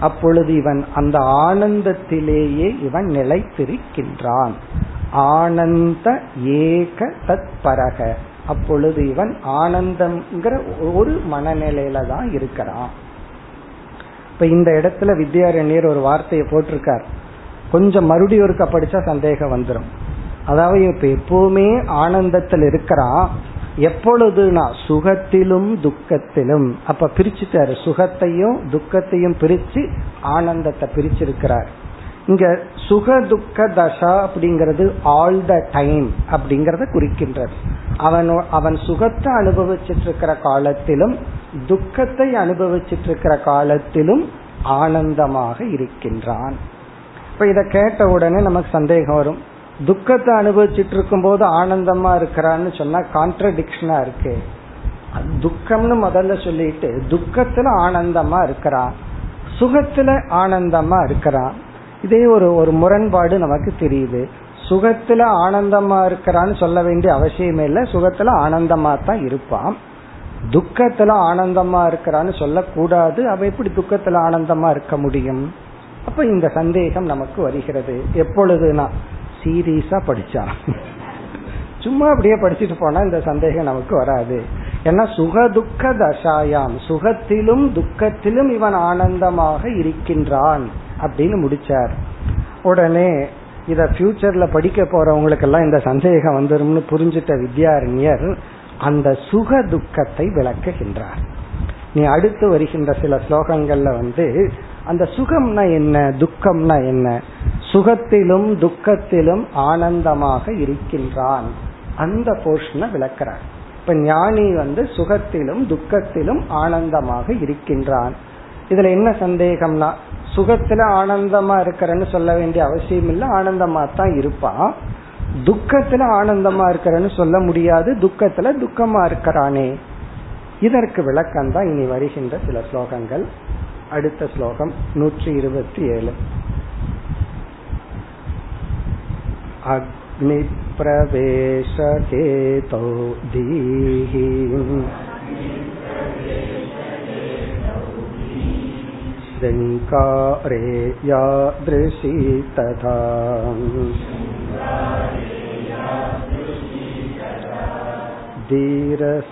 அப்பொழுது இவன் அந்த ஆனந்தத்திலேயே இவன் நிலைத்திருக்கின்றான். ஆனந்த ஏக தத்பரக அப்பொழுது இவன் ஆனந்தம்ங்கிற ஒரு மனநிலையில தான் இருக்கிறான். இப்ப இந்த இடத்துல வித்யாரண்யர் ஒரு வார்த்தையை போட்டிருக்கார். கொஞ்சம் மறுபடியும் ஒருக்க படிச்சா சந்தேகம் வந்துடும் அதாவது இப்ப எப்பவுமே ஆனந்தத்தில் இருக்கிறான் எப்பொழுதுனா சுகத்திலும் துக்கத்திலும். அப்ப பிரிச்சுட்டாரு. சுகத்தையும் துக்கத்தையும் பிரிச்சு ஆனந்தத்தை பிரிச்சிருக்கிறார். இங்க சுக துக்க தசா அப்படிங்கிறது ஆல் த டைம் அப்படிங்கறத குறிக்கின்றது. அவன் அவன் சுகத்தை அனுபவிச்சிட்டு இருக்கிற காலத்திலும் துக்கத்தை அனுபவிச்சிட்டு இருக்கிற காலத்திலும் ஆனந்தமாக இருக்கின்றான். இப்ப இத கேட்ட உடனே நமக்கு சந்தேகம் வரும். துக்கத்தை அனுபவிச்சுட்டு இருக்கும் போது ஆனந்தமா இருக்கிறான்னு சொன்னா கான்ட்ரடிக்ஷனா இருக்கு. துக்கம்னு முதல்ல சொல்லிட்டு துக்கத்துல ஆனந்தமா இருக்கிறான் சுகத்துல ஆனந்தமா இருக்கிறான் இதே ஒரு ஒரு முரண்பாடு நமக்கு தெரியுது. சுகத்துல ஆனந்தமா இருக்கிறான்னு சொல்ல வேண்டிய அவசியமே இல்லை. சுகத்துல ஆனந்தமா தான் இருப்பான் துக்கத்துல ஆனந்தமா இருக்கிறான்னு சொல்லக்கூடாது. அவ எப்படி துக்கத்துல ஆனந்தமா இருக்க முடியும்? அப்ப இந்த சந்தேகம் நமக்கு வருகிறது. எப்பொழுதுனா சீரியஸா படிச்சான் சும்மா அப்படியே படிச்சுட்டு போனா இந்த சந்தேகம் நமக்கு வராது. ஏன்னா சுக துக்க தசாயாம். சுகத்திலும் துக்கத்திலும் இவன் ஆனந்தமாக இருக்கின்றான் அப்படின்னு முடிச்சார். உடனே இத ஃபியூச்சர்ல படிக்க போறவங்களுக்கு எல்லாம் இந்த சந்தேகம் வந்துரும்னு புரிஞ்சிட்ட வித்யாரண்யர் அந்த சுக துக்கத்தை விளக்குகின்றார். நீ அடுத்து வருகின்ற சில ஸ்லோகங்கள்ல வந்து அந்த சுகம்னா என்ன? துக்கம்னா என்ன? சுகத்திலும் துக்கத்திலும் ஆனந்தமாக இருக்கின்றான். அந்த போர்ஷனை விளக்கிறார். இப்ப ஞானி வந்து சுகத்திலும் துக்கத்திலும் ஆனந்தமாக இருக்கின்றான். இதுல என்ன சந்தேகம்னா சுகத்துல ஆனந்தமா இருக்கிறேன்னு சொல்ல வேண்டிய அவசியம் இல்லை ஆனந்தமா தான் இருப்பான். துக்கத்துல ஆனந்தமா இருக்கிறேன்னு சொல்ல முடியாது துக்கத்துல துக்கமா இருக்கிறானே. இதற்கு விளக்கம் தான் இனி வருகின்ற சில ஸ்லோகங்கள். அடுத்த ஸ்லோகம் நூற்றி இருபத்தி ஏழு அக்னி प्रवेशकेतौ धीः शृङ्कारे यादृशी तथा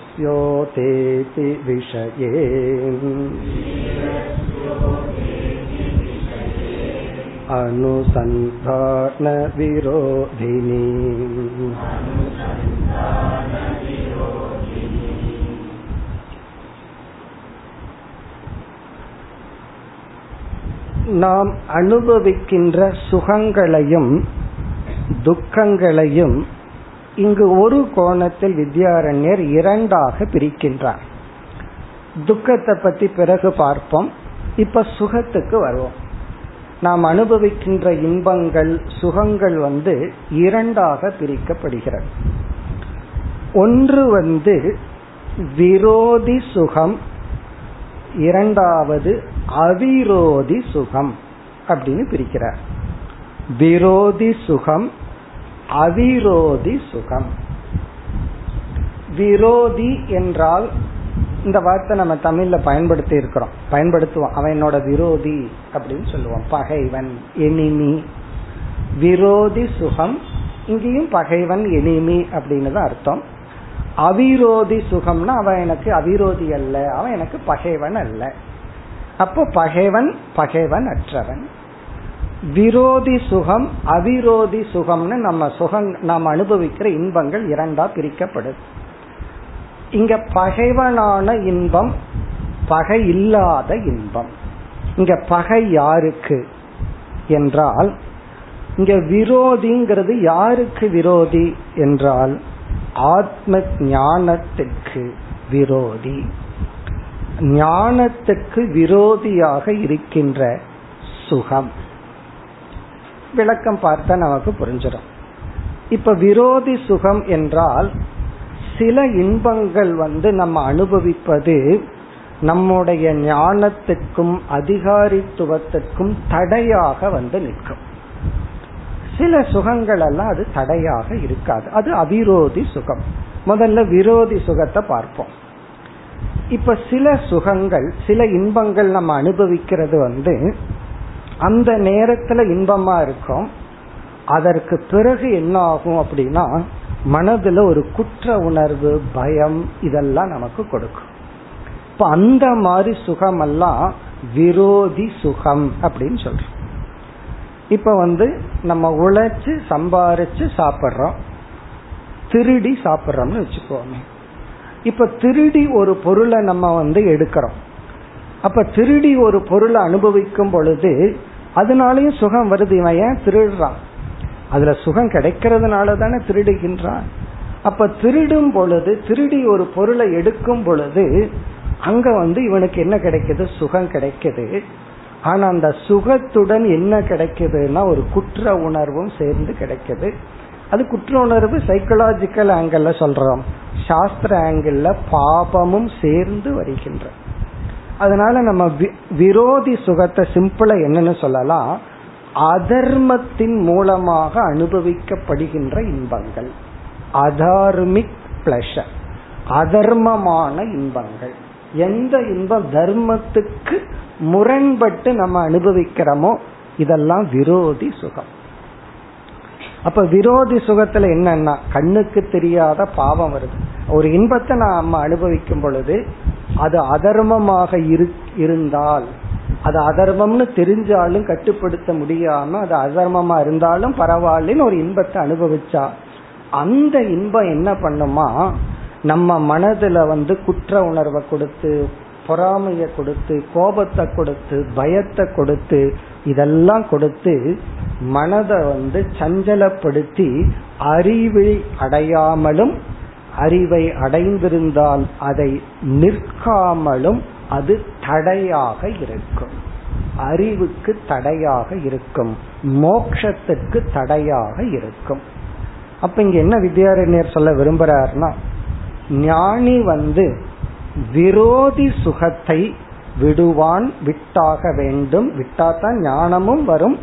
धीरस्योतेति विषये अनुसन्धानविरोधिनी நாம் அனுபவிக்கின்ற சுகங்களையும் துக்கங்களையும் இங்கு ஒரு கோணத்தில் வித்யாரண்யர் இரண்டாக பிரிக்கின்றார் துக்கத்தை பத்தி பிறகு பார்ப்போம் இப்ப சுகத்துக்கு வருவோம் நாம் அனுபவிக்கின்ற இன்பங்கள் சுகங்கள் வந்து இரண்டாக பிரிக்கப்படுகிறது. ஒன்று வந்து விரோதி சுகம் இரண்டாவது அவிரோதி சுகம் அப்படின்னு பிரிக்கிறார். விரோதி சுகம் அவிரோதி சுகம். விரோதி என்றால் இந்த வார்த்தை நம்ம தமிழ்ல பயன்படுத்தி இருக்கிறோம். பயன்படுத்துவோம். அவன் என்னோட விரோதி அப்படின்னு சொல்லுவோம். பகைவன் எனிமி. விரோதி சுகம் இங்கேயும் பகைவன் எனிமி அப்படின்னு தான் அர்த்தம். அவிரோதி சுகம்னா அவன் எனக்கு அவிரோதி அல்ல அவன் எனக்கு பகைவன் அல்ல. அப்போ பகைவன் பகைவன் அற்றவன். விரோதி சுகம் அவிரோதி சுகம்னு நம்ம சுகம் நாம் அனுபவிக்கிற இன்பங்கள் இரண்டா பிரிக்கப்படுது இங்க பகைவனான இன்பம் பகை இல்லாத இன்பம். இங்க பகை யாருக்கு என்றால் இங்க விரோதிங்கிறது யாருக்கு விரோதி என்றால் ஆத்ம ஞானத்துக்கு விரோதி. ஞானத்துக்கு விரோதியாக இருக்கின்ற சுகம். விளக்கம் பார்த்தா நமக்கு புரிஞ்சிடும். இப்ப விரோதி சுகம் என்றால் சில இன்பங்கள் வந்து நம்ம அனுபவிப்பது நம்முடைய ஞானத்துக்கும் அதிகாரித்துவத்துக்கும் தடையாக வந்து நிற்கும். சில சுகங்கள் எல்லாம் அது தடையாக இருக்காது. அது அவிரோதி சுகம். முதல்ல விரோதி சுகத்தை பார்ப்போம். இப்ப சில சுகங்கள் சில இன்பங்கள் நம்ம அனுபவிக்கிறது வந்து அந்த நேரத்துல இன்பமா இருக்கும் அதற்கு பிறகு என்ன ஆகும் அப்படின்னா மனதுல ஒரு குற்ற உணர்வு பயம் இதெல்லாம் நமக்கு கொடுக்கும். இப்ப அந்த மாதிரி சுகம் எல்லாம் விரோதி சுகம் அப்படின்னு சொல்றோம். இப்ப வந்து நம்ம உழைச்சு சம்பாரிச்சு சாப்பிட்றோம். திருடி சாப்பிட்றோம்னு வச்சுக்கோமே. இப்ப திருடி ஒரு பொருளை நம்ம வந்து எடுக்கிறோம். அப்ப திருடி ஒரு பொருளை அனுபவிக்கும் பொழுது அதனாலயும் சுகம் வருது. இவன் ஏன் திருடுறான்? அதுல சுகம் கிடைக்கிறதுனால தானே திருடுகின்றான். அப்ப திருடும் பொழுது திருடி ஒரு பொருளை எடுக்கும் பொழுது அங்க வந்து இவனுக்கு என்ன கிடைக்குது? சுகம் கிடைக்குது. ஆனா அந்த சுகத்துடன் என்ன கிடைக்குதுன்னா ஒரு குற்ற உணர்வும் சேர்ந்து கிடைக்குது. அது குற்ற உணர்வு சைக்கலாஜிக்கல் ஆங்கிள் சொல்றோம். சாஸ்திர ஆங்கிள் பாபமும் சேர்ந்து வருகின்ற. அதனால நம்ம விரோதி சுகத்தை சிம்பிளா என்னன்னு சொல்லலாம். அதர்மத்தின் மூலமாக அனுபவிக்கப்படுகின்ற இன்பங்கள். அதார்மிக் பிளஷர் அதர்மமான இன்பங்கள். எந்த இன்பம் தர்மத்துக்கு முரண்பட்டு நம்ம அனுபவிக்கிறோமோ இதெல்லாம் விரோதி சுகம். அப்ப விரோதி சுகத்துல என்னன்னா கண்ணுக்கு தெரியாத பாவம் வருது. ஒரு இன்பத்தை நம்ம அனுபவிக்கும் பொழுது அது அதர்மமாக இருந்தால் அது அதர்மம்னு தெரிஞ்சாலும் கட்டுப்படுத்த முடியாம அது அதர்மமா இருந்தாலும் பரவாயில்லன்னு ஒரு இன்பத்தை அனுபவிச்சா அந்த இன்பம் என்ன பண்ணுமா? நம்ம மனதுல வந்து குற்ற உணர்வை கொடுத்து பொறாமைய கொடுத்து கோபத்தை கொடுத்து பயத்தை கொடுத்து இதெல்லாம் கொடுத்து மனதை வந்து சஞ்சலப்படுத்தி அறிவை அடையாமலும் அறிவை அடைந்திருந்தால் அதை நிற்காமலும் அது தடையாக இருக்கும். அறிவுக்கு தடையாக இருக்கும். மோக்ஷத்துக்கு தடையாக இருக்கும். அப்ப இங்க என்ன வித்யாரண்யர் சொல்ல விரும்புறாருன்னா ஞானி வந்து விரோதி சுகத்தை விடுவான் விட்டாக வேண்டும். விட்டாதான் ஞானமும் வரும்.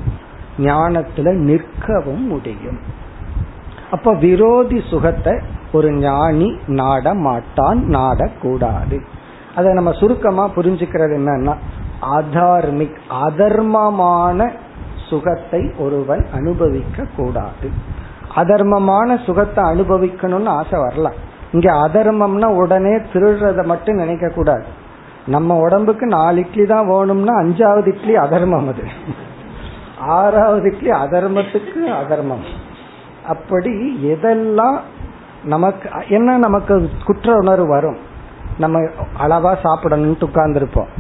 ஞானத்துல நிற்கவும் முடியும். அப்ப விரோதி சுகத்தை ஒரு ஞானி நாட மாட்டான் நாடக்கூடாது. அதை நம்ம சுருக்கமா புரிஞ்சுக்கிறது என்னன்னா அதார்மிக் அதர்மமான சுகத்தை ஒருவன் அனுபவிக்க கூடாது அதர்மமான சுகத்தை அனுபவிக்கணும்னு ஆசை வரலாம் இங்க அதர்மம்னா உடனே திருடுறத மட்டும் நினைக்க கூடாது நம்ம உடம்புக்கு நாலு இட்லி தான் வேணும்னா அஞ்சாவது இட்லி அதர்மம் அது. ஆறாவது இட்லி அதர்மத்துக்கு அதர்மம். அப்படி எதெல்லாம் நமக்கு என்ன நமக்கு குற்ற உணர்வு வரும்? நம்ம அளவா சாப்பிடணும்னு உட்கார்ந்துருப்போம்.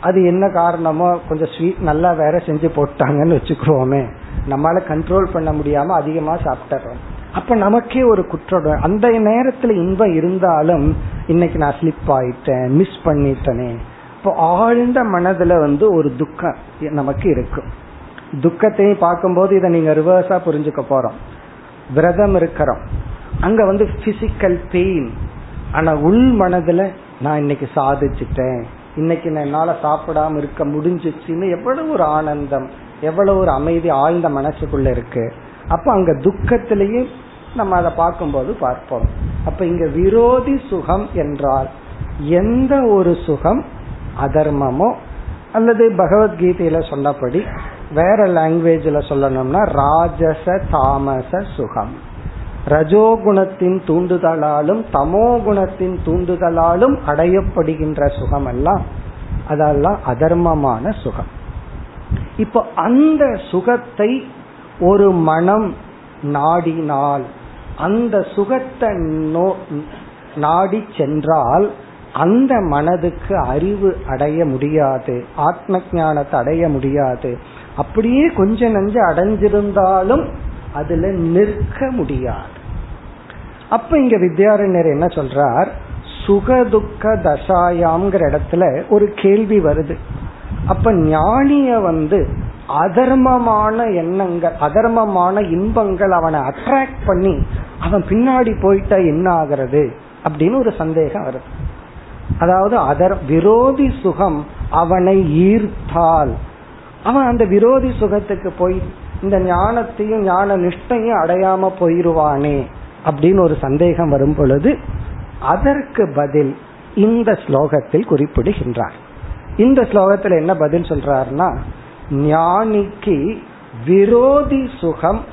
அது என்ன காரணமோ கொஞ்சம் ஸ்வீட் நல்லா வேற செஞ்சு போட்டாங்கன்னு வச்சுக்கிறோமே நம்மளால கண்ட்ரோல் பண்ண முடியாம அதிகமா சாப்பிட்டுறோம். அப்ப நமக்கே ஒரு குற்றம் அந்த நேரத்துல இன்பம் இருந்தாலும் இன்னைக்கு நான் ஸ்லிப் ஆயிட்டேன் மிஸ் பண்ணிட்டனே. இப்போ ஆழ்ந்த மனதுல வந்து ஒரு துக்கம் நமக்கு இருக்கும். துக்கத்தையும் பார்க்கும்போது இதை நீங்க ரிவர்ஸா புரிஞ்சுக்க போறோம். விரதம் இருக்கிறோம். அங்க வந்து பிசிக்கல் பெயின் ஆனா உள் மனதுல நான் இன்னைக்கு சாதிச்சுட்டேன். இன்னைக்கு நான் என்னால சாப்பிடாம இருக்க முடிஞ்சிச்சுன்னு எவ்வளவு ஒரு ஆனந்தம் எவ்வளவு ஒரு அமைதி ஆழ்ந்த மனசுக்குள்ள இருக்கு. அப்ப அங்க துக்கத்திலேயே நம்ம அதை பார்க்கும்போது பார்ப்போம். அப்ப இங்க விரோதி சுகம் என்றால் எந்த ஒரு சுகம் அதர்மமோ அல்லது பகவத்கீதையில சொன்னபடி வேற லாங்குவேஜ்ல சொல்லணும்னா ராஜச தாமச சுகம். ரஜோகுணத்தின் தூண்டுதலாலும் தமோ குணத்தின் தூண்டுதலாலும் அடையப்படுகின்ற சுகம் எல்லாம் அதெல்லாம் அதர்மமான சுகம். இப்போ அந்த சுகத்தை ஒரு மனம் நாடினால் அந்த சுகத்தை நாடி சென்றால் அந்த மனதுக்கு அறிவு அடைய முடியாது ஆத்ம ஞானத்தை அடைய முடியாது. அப்படியே கொஞ்ச நஞ்சு அடைஞ்சிருந்தாலும் அதுல நிற்க முடியாது. அப்ப இங்க வித்யாரண்யர் என்ன சொல்றார்? சுகதுக்க தசாயாம்ங்கிற இடத்துல ஒரு கேள்வி வருது. அப்ப ஞானிய வந்து அதர்மமான எண்ணங்கள் அதர்மமான இன்பங்கள் அவனை அட்ராக்ட் பண்ணி அவன் பின்னாடி போயிட்டா என்ன ஆகிறது? அப்படின்னு ஒரு சந்தேகம் வருது. அதாவது அதர் விரோதி சுகம் அவனை ஈர்த்தால். அவன் அந்த விரோதி சுகத்துக்கு போய் இந்த ஞானத்தையும் ஞான நிஷ்டையும் அடையாம போயிருவானே அப்படின்னு ஒரு சந்தேகம் வரும் பொழுது அதற்கு பதில் இந்த ஸ்லோகத்தில் குறிப்பிடுகின்றார். இந்த ஸ்லோகத்தில் என்ன பதில் சொல்றாருன்னா ஞானிக்கு விரோதி சுகம்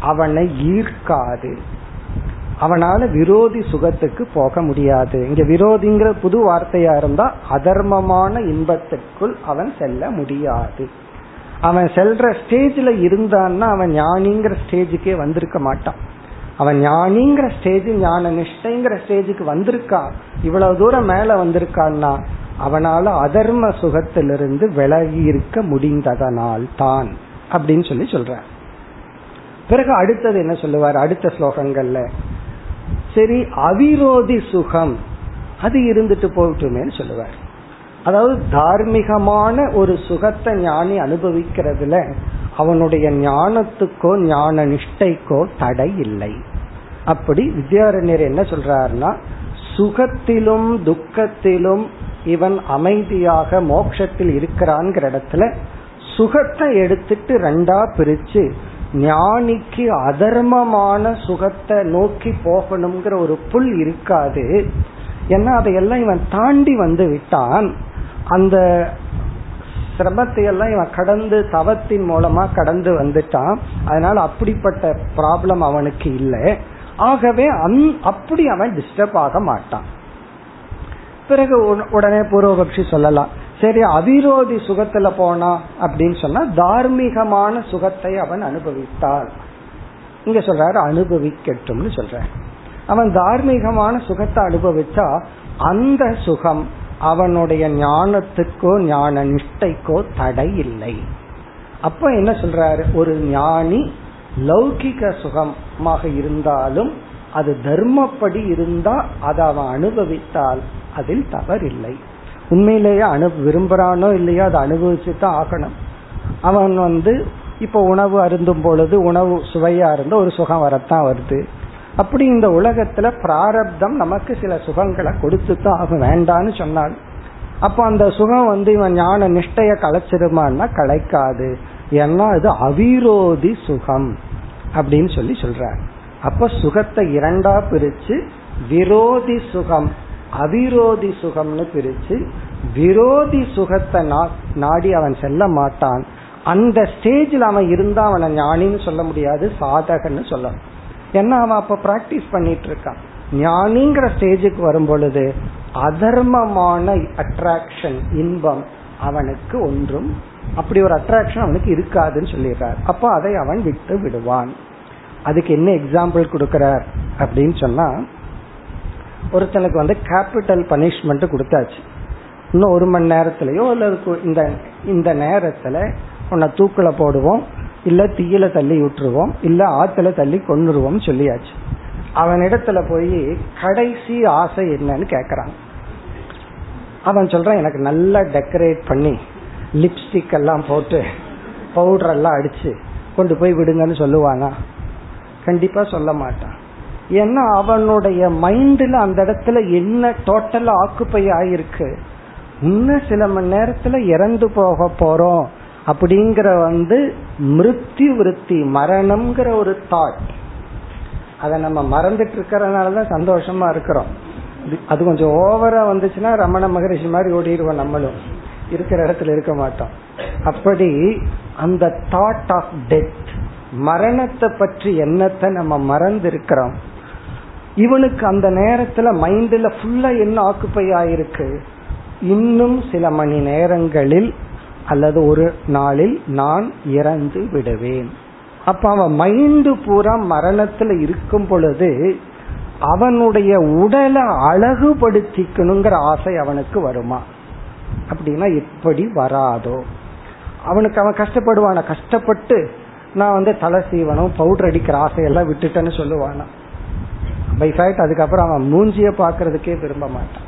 அவனை ஈர்க்காது. அவனால விரோதி சுகத்துக்கு போக முடியாது. இங்க விரோதிங்கிற புது வார்த்தையா இருந்தா அதர்மமான இன்பத்திற்குள் அவன் செல்ல முடியாது. அவன் செல்ற ஸ்டேஜ்ல இருந்தான்னா அவன் ஞானிங்கிற ஸ்டேஜுக்கே வந்திருக்க மாட்டான். அவன் ஞானிங்கிற ஸ்டேஜ் ஞான நிஷ்டைங்கிற ஸ்டேஜுக்கு வந்திருக்கான் இவ்வளவு தூரம் மேல வந்திருக்கான்னா அவனால அதர்ம சுகத்திலிருந்து விலகி இருக்க முடிந்ததனால் தான் அப்படின்னு சொல்லி சொல்ற பிறகு அடுத்தது என்ன சொல்லுவார்? அடுத்த ஸ்லோகங்கள்ல சரி அவிரோதி சுகம் அது இருந்துட்டு போகட்டுமே சொல்லுவார். அதாவது தார்மீகமான ஒரு சுகத்தை ஞானி அனுபவிக்கிறதுல அவனுடைய ஞானத்துக்கோ ஞான நிஷ்டைக்கோ தடை இல்லை. அப்படி வித்யாரண்யர் என்ன சொல்றாருன்னா சுகத்திலும் துக்கத்திலும் இவன் அமைதியாக மோட்சத்தில் இருக்கிறான்ங்கிற இடத்துல சுகத்தை எடுத்துட்டு ரெண்டா பிரிச்சு ஞானிக்கு அதர்மமான சுகத்தை நோக்கி போகணுங்கிற ஒரு புல் இருக்காது. ஏன்னா அதையெல்லாம் இவன் தாண்டி வந்து விட்டான். அந்த சிரமத்தை எல்லாம் இவன் கடந்து தவத்தின் மூலமா கடந்து வந்துட்டான். அதனால அப்படிப்பட்ட ப்ராப்ளம் அவனுக்கு இல்லை. ஆகவே அந் அப்படி அவன் டிஸ்டர்ப் ஆக மாட்டான். பிறகு உடனே பூர்வபக்ஷி சொல்லலாம். சரி அவிரோதி சுகத்துல போனா அப்படின்னு சொன்னா தார்மீகமான சுகத்தை அவன் அனுபவித்தாள். இங்க சொல்றாரு அனுபவிக்கட்டும்னு சொல்ற அவன் தார்மீகமான சுகத்தை அனுபவிச்சா அந்த சுகம் அவனுடைய ஞானத்துக்கோ ஞான நிஷ்டைக்கோ தடை இல்லை. அப்ப என்ன சொல்றாரு? ஒரு ஞானி லௌகிக சுகமாக இருந்தாலும் அது தர்மப்படி இருந்தா அதை அவன் அனுபவித்தால் அதில் தவறில்லை. உண்மையிலேயே அனு விரும்புறானோ இல்லையோ அதை அனுபவிச்சு தான் ஆகணும். அவன் வந்து இப்போ உணவு அருந்தும் பொழுது உணவு சுவையா இருந்தால் ஒரு சுகம் வரத்தான் வருது. அப்படி இந்த உலகத்துல பிராரப்தம் நமக்கு சில சுகங்களை கொடுத்து தான் ஆகும். வேண்டான்னு சொன்னாள். அப்ப அந்த சுகம் வந்து இவன் ஞான நிஷ்டைய கலைச்சிருமான்னா கலைக்காது. ஏன்னா இது அவிரோதி சுகம் அப்படின்னு சொல்லி சொல்றார். அப்ப சுகத்தை இரண்டா பிரிச்சு விரோதி சுகம் அவிரோதி சுகம்னு பிரிச்சு விரோதி சுகத்தை நாடி அவன் செல்ல மாட்டான். அந்த ஸ்டேஜில் அவன் இருந்தா அவனை ஞானின்னு சொல்ல முடியாது சாதகன்னு சொல்லணும். ஏன்னா அவன் அப்ப பிராக்டிஸ் பண்ணிட்டு இருக்கான் ஞானிங்கிற ஸ்டேஜுக்கு வரும் பொழுது அதர்மமான அட்ராக்ஷன் இன்பம் அவனுக்கு ஒன்றும் அப்படி ஒரு அட்ராக்ஷன் அவனுக்கு இருக்காதுன்னு சொல்லிடுறார். அப்போ அதை அவன் விட்டு விடுவான். அதுக்கு என்ன எக்ஸாம்பிள் கொடுக்கிறார் அப்படின்னு சொன்னா ஒருத்தனுக்கு வந்து கேபிட்டல் பனிஷ்மெண்ட் கொடுத்தாச்சு. இன்னும் ஒரு மணி நேரத்திலயோ அல்லது இந்த இந்த நேரத்துல உன்னை தூக்கில போடுவோம் இல்ல தீயில தள்ளி விட்டுருவோம் இல்ல ஆத்துல தள்ளி கொண்டுருவோம் சொல்லியாச்சு. அவன் இடத்துல போய் கடைசி ஆசை என்னன்னு கேக்குறான். அவன் சொல்றான் எனக்கு நல்லா டெக்கரேட் பண்ணி லிப்ஸ்டிக் எல்லாம் போட்டு பவுடர் எல்லாம் அடிச்சு கொண்டு போய் விடுங்கன்னு சொல்லுவானா? கண்டிப்பா சொல்ல மாட்டான். ஏன்னா அவனுடைய மைண்ட்ல அந்த இடத்துல என்ன டோட்டலா ஆக்குப்பை ஆயிருக்கு? இன்னும் சில மணி நேரத்துல இறந்து போக போறோம். அப்படிங்கிற வந்து மிருத்யு விருத்தி மரணம்ங்கிற ஒரு தாட் அதை நம்ம மறந்துட்டு இருக்கிறதுனாலதான் சந்தோஷமா இருக்கிறோம். அது கொஞ்சம் ஓவரா வந்துச்சுன்னா ரமண மகரிஷி மாதிரி ஓடிடுவோம் நம்மளும். இருக்கிற இடத்துல இருக்க மாட்டோம். அப்படி அந்த தாட் ஆஃப் டெத் மரணத்தை பற்றி எண்ணத்தை நம்ம மறந்து இருக்கிறோம் இவனுக்கு அந்த நேரத்துல மைண்ட்ல ஃபுல்லா என்ன ஆக்குப்பை ஆயிருக்கு? இன்னும் சில மணி நேரங்களில் அல்லது ஒரு நாளில் நான் இறந்து விடுவேன். அப்ப அவன் மைண்டு பூரா மரணத்துல இருக்கும் பொழுது அவனுடைய உடலை அழகுபடுத்திக்கணுங்கிற ஆசை அவனுக்கு வருமா? அப்படின்னா எப்படி வராதோ. அவனுக்கு அவன் கஷ்டப்படுவான? கஷ்டப்பட்டு நான் வந்து தலை சீவனம் பவுடர் அடிக்கிற ஆசையெல்லாம் விட்டுட்டேன்னு சொல்லுவானா? பை ஃபேக்ட் அதுக்கப்புறம் அவன் மூஞ்சிய பாக்குறதுக்கே விரும்ப மாட்டான்.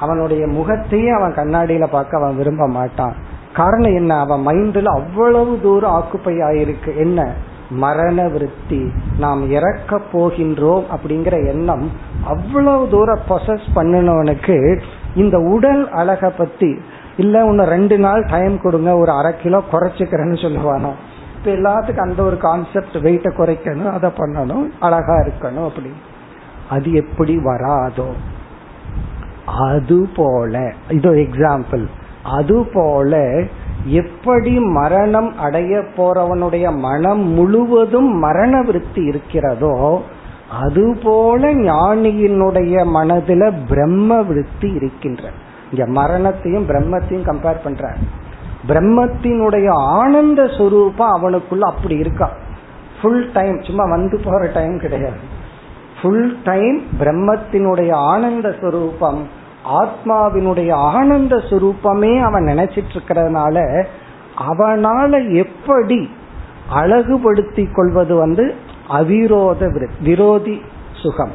அவனுடைய முகத்தையே அவன் கண்ணாடியில பார்க்க அவன் விரும்ப மாட்டான். காரணம் என்ன? அவன் மைண்ட்ல அவ்வளவு தூரம் ஆக்குப்பை ஆயிருக்கு. என்ன? மரண விருத்தி. நாம் இறக்க போகின்றோம் அப்படிங்கிற எண்ணம் அவ்வளவு தூரம் ப்ரொசஸ் பண்ணினவனுக்கு இந்த உடல் அழக பத்தி இல்ல உன்ன ரெண்டு நாள் டைம் கொடுங்க ஒரு அரை கிலோ குறைச்சிக்கிறேன்னு சொல்லுவானோ? இப்ப எல்லாத்துக்கும் அந்த ஒரு கான்செப்ட் வெயிட்ட குறைக்கணும் அதை பண்ணணும் அழகா இருக்கணும் அப்படி. அது எப்படி வராதோ? அது போல. இது எக்ஸாம்பிள் அதுபோல எப்படி மரணம் அடைய போறவனுடைய மனம் முழுவதும் மரண விருத்தி இருக்கிறதோ அதுபோல ஞானியினுடைய மனதில பிரம்ம விருத்தி இருக்கின்ற இங்க மரணத்தையும் பிரம்மத்தையும் கம்பேர் பண்ற பிரம்மத்தினுடைய ஆனந்த சுரூபம் அவனுக்குள்ள அப்படி இருக்கா? ஃபுல் டைம் சும்மா வந்து போற டைம் கிடையாது. ஃபுல் டைம் பிரம்மத்தினுடைய ஆனந்த சுரூபம் ஆத்மாவினுடைய ஆனந்த சுரூபமே அவன் நினைச்சிட்டு இருக்கிறதுனால அவனால எப்படி அழகுபடுத்தி கொள்வது வந்து அவிரோத விரோதி சுகம்.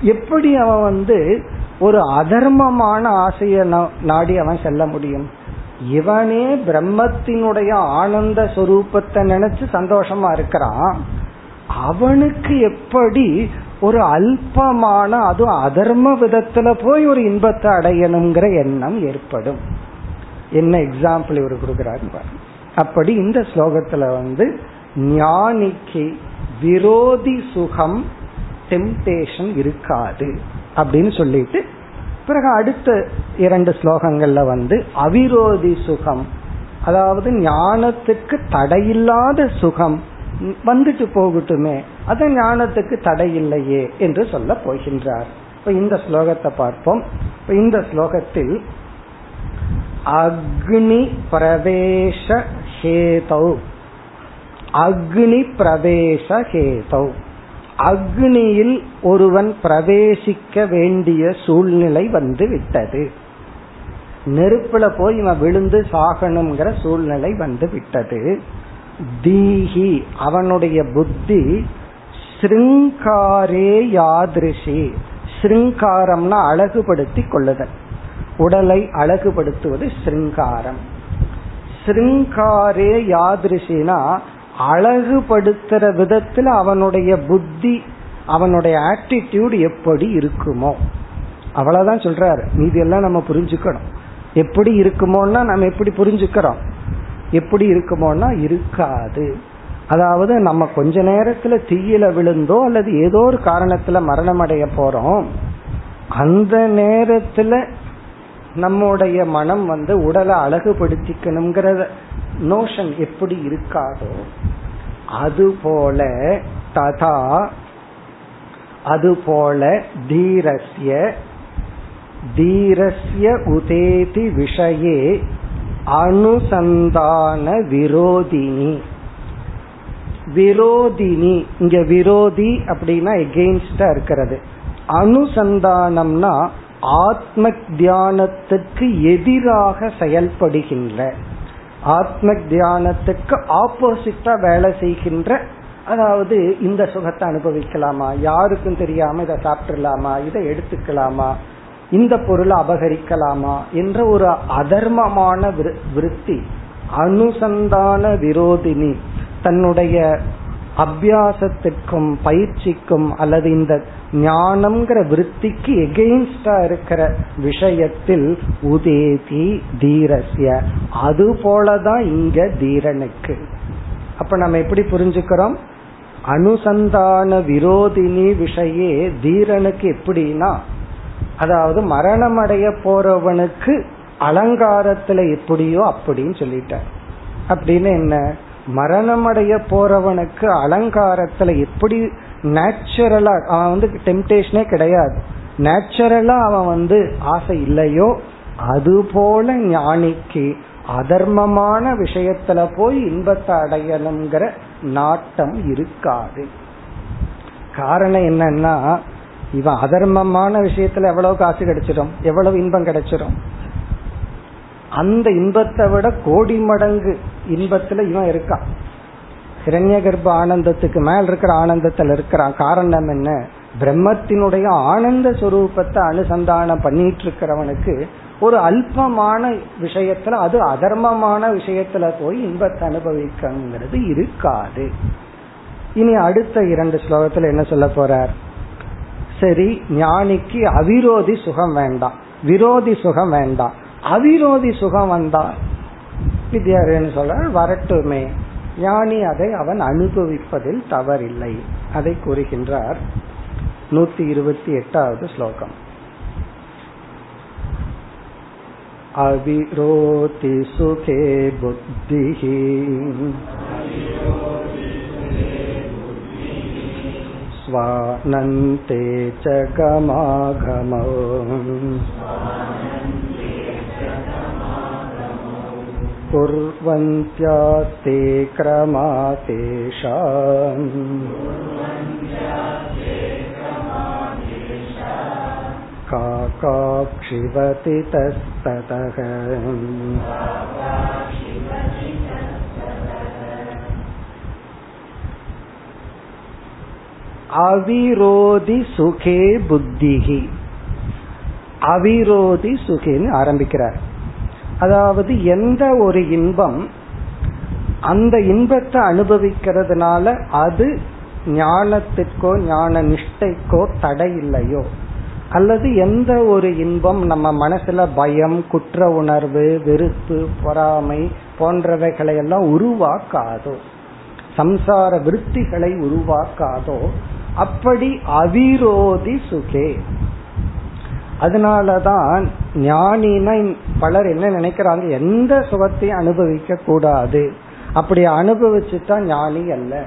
எப்படி அவன் வந்து ஒரு அதர்மமான ஆசையை நாடி அவன் செல்ல முடியும்? இவனே பிரம்மத்தினுடைய ஆனந்த சொரூபத்தை நினைச்சு சந்தோஷமா இருக்கிறான். அவனுக்கு எப்படி ஒரு அல்பமான அது அதர்ம விதத்துல போய் ஒரு இன்பத்தை அடையணுங்கிற எண்ணம் ஏற்படும். என்ன எக்ஸாம்பிள் இவர் கொடுக்கிறாரு அப்படி இந்த ஸ்லோகத்துல வந்து ஞானிக்கு விரோதி சுகம் டெம்டேஷன் இருக்காது அப்படின்னு சொல்லிட்டு பிறகு அடுத்த இரண்டு ஸ்லோகங்கள்ல வந்து அவிரோதி சுகம் அதாவது ஞானத்துக்கு தடையில்லாத சுகம் வந்துட்டு போகட்டுமே அது ஞானத்துக்கு தடை இல்லையே என்று சொல்ல போகின்றார். இப்ப இந்த ஸ்லோகத்தை பார்ப்போம். இப்ப இந்த ஸ்லோகத்தில் அக்னி பிரவேச ஹேதௌ. அக்னி பிரவேச ஹேதௌ. அக்னியில் ஒருவன் பிரவேசிக்க வேண்டிய சூழ்நிலை வந்து விட்டது. நெருப்புல போய் இவன் விழுந்து சாகணுங்கிற சூழ்நிலை வந்து விட்டது. தீஹி அவனுடைய புத்தி ஸ்ருங்காரே யாதிருஷி. ஸ்ருங்காரம்னா அழகுபடுத்தி கொள்ளுதல். உடலை அழகுபடுத்துவது ஸ்ருங்காரம். ஸ்ருங்காரே யாதிருஷினா அழகுபடுத்துற விதத்துல அவனுடைய புத்தி அவனுடைய ஆட்டிடியூட் எப்படி இருக்குமோ. அவ்வளவுதான் சொல்றாரு. மீதி எல்லாம் நம்ம புரிஞ்சுக்கணும். எப்படி இருக்குமோன்னா நம்ம எப்படி புரிஞ்சுக்கிறோம். எப்படி இருக்குமோன்னா இருக்காது. அதாவது நம்ம கொஞ்ச நேரத்துல தீயில விழுந்தோ அல்லது ஏதோ ஒரு காரணத்துல மரணம் அடைய போறோம் அந்த நேரத்துல நம்முடைய மனம் வந்து உடலை அழகுபடுத்திக்கணுங்கிற நோஷன் எப்படி இருக்காதோ அதுபோல ததா அதுபோல தீரஸ்ய தீரஸ்ய உதேதி விஷயே அனுசந்தான விரோதினி. விரோதினி. இங்க விரோதி அப்படின்னா எகெயின்ஸ்டா இருக்கிறது. அனுசந்தானம்னா ஆத்ம தியானத்துக்கு எதிராக செயல்படுகின்ற ஆத்ம தியானத்துக்கு ஆப்போசிட்டா வேலை செய்கின்ற அதாவது இந்த சுகத்தை அனுபவிக்கலாமா? யாருக்கும் தெரியாம இதை சாப்பிட்டுலாமா இதை எடுத்துக்கலாமா? இந்த பொருளை அபகரிக்கலாமா? என்ற ஒரு அதர்மமான விருத்தி. அனுசந்தான விரோதினி. தன்னுடைய அபியாசத்திற்கும் பயிற்சிக்கும் அல்லது இந்த ஞானம்ங்கிற விற்பிக்கு எகெயின்ஸ்டா இருக்கிற விஷயத்தில் உதேதி தீரஸ்ய. அது போலதான் இங்க தீரனுக்கு. அப்ப நம்ம எப்படி புரிஞ்சுக்கிறோம்? அனுசந்தான விரோதினி விஷயே தீரனுக்கு எப்படின்னா அதாவது மரணம் அடைய போறவனுக்கு அலங்காரத்துல எப்படியோ அப்படின்னு சொல்லிட்டார். அப்படின்னு என்ன? மரணம் அடைய போறவனுக்கு அலங்காரத்துல எப்படி நேச்சுரலா அவன் வந்து டெம்டேஷனே கிடையாது. நேச்சுரலா அவன் வந்து ஆசை இல்லையோ அது போல ஞானிக்கு அதர்மமான விஷயத்துல போய் இன்பத்தை அடையணுங்கிற நாட்டம் இருக்காது. காரணம் என்னன்னா இவன் அதர்மமான விஷயத்துல எவ்வளவு காசு கிடைச்சிடும் எவ்வளவு இன்பம் கிடைச்சிடும். அந்த இன்பத்தை விட கோடி மடங்கு இன்பத்துல இவன் இருக்கான் ஹிரண்ய கர்ப்ப ஆனந்தத்துக்கு மேல் இருக்கிற ஆனந்தத்தில் இருக்கிறான். காரணம் என்ன? பிரம்மத்தினுடைய ஆனந்த சுரூபத்தை அனுசந்தானம் பண்ணிட்டு இருக்கிறவனுக்கு ஒரு அல்பமான விஷயத்துல அது அதர்மமான விஷயத்துல போய் இன்பத்தை அனுபவிக்கிறது இருக்காது. இனி அடுத்த இரண்டு ஸ்லோகத்துல என்ன சொல்ல போறார்? சரி ஞானிக்கு அவிரோதி சுகம் வேண்டாம். விரோதி சுகம் வேண்டாம். அவிரோதி சுகம் வந்தா வித்யாரண்யன் சொல்ற வரட்டுமே ஞானி அதை அவன் அனுபவிப்பதில் தவறில்லை அதை கூறுகின்றார் நூத்தி இருபத்தி எட்டாவது ஸ்லோகம் अविरोति सुखे बुद्धिः स्वानन्ते च गमागमौ कुर्वन्त्यास्ते क्रमा तेषाम् काकाक्षिवति तस्ततः அவிரோதி சுகே புத்திகி அவிரோதி சுகேன்னு ஆரம்பிக்கிறார் அதாவது எந்த ஒரு இன்பம் அந்த இன்பத்தை அனுபவிக்கிறதுனால அது ஞானத்திற்கோ ஞான நிஷ்டைக்கோ தடை இல்லையோ அல்லது எந்த ஒரு இன்பம் நம்ம மனசுல பயம் குற்ற உணர்வு வெறுப்பு பொறாமை போன்றவைகளை எல்லாம் உருவாக்காதோ சம்சார விருத்திகளை உருவாக்காதோ அப்படி அவிரோதி சுகே. அதனாலதான் ஞானினா பலர் என்ன நினைக்கிறாங்க? எந்த சுகத்தையும் அனுபவிக்க கூடாது அப்படி அனுபவிச்சுட்டா ஞானி அல்ல.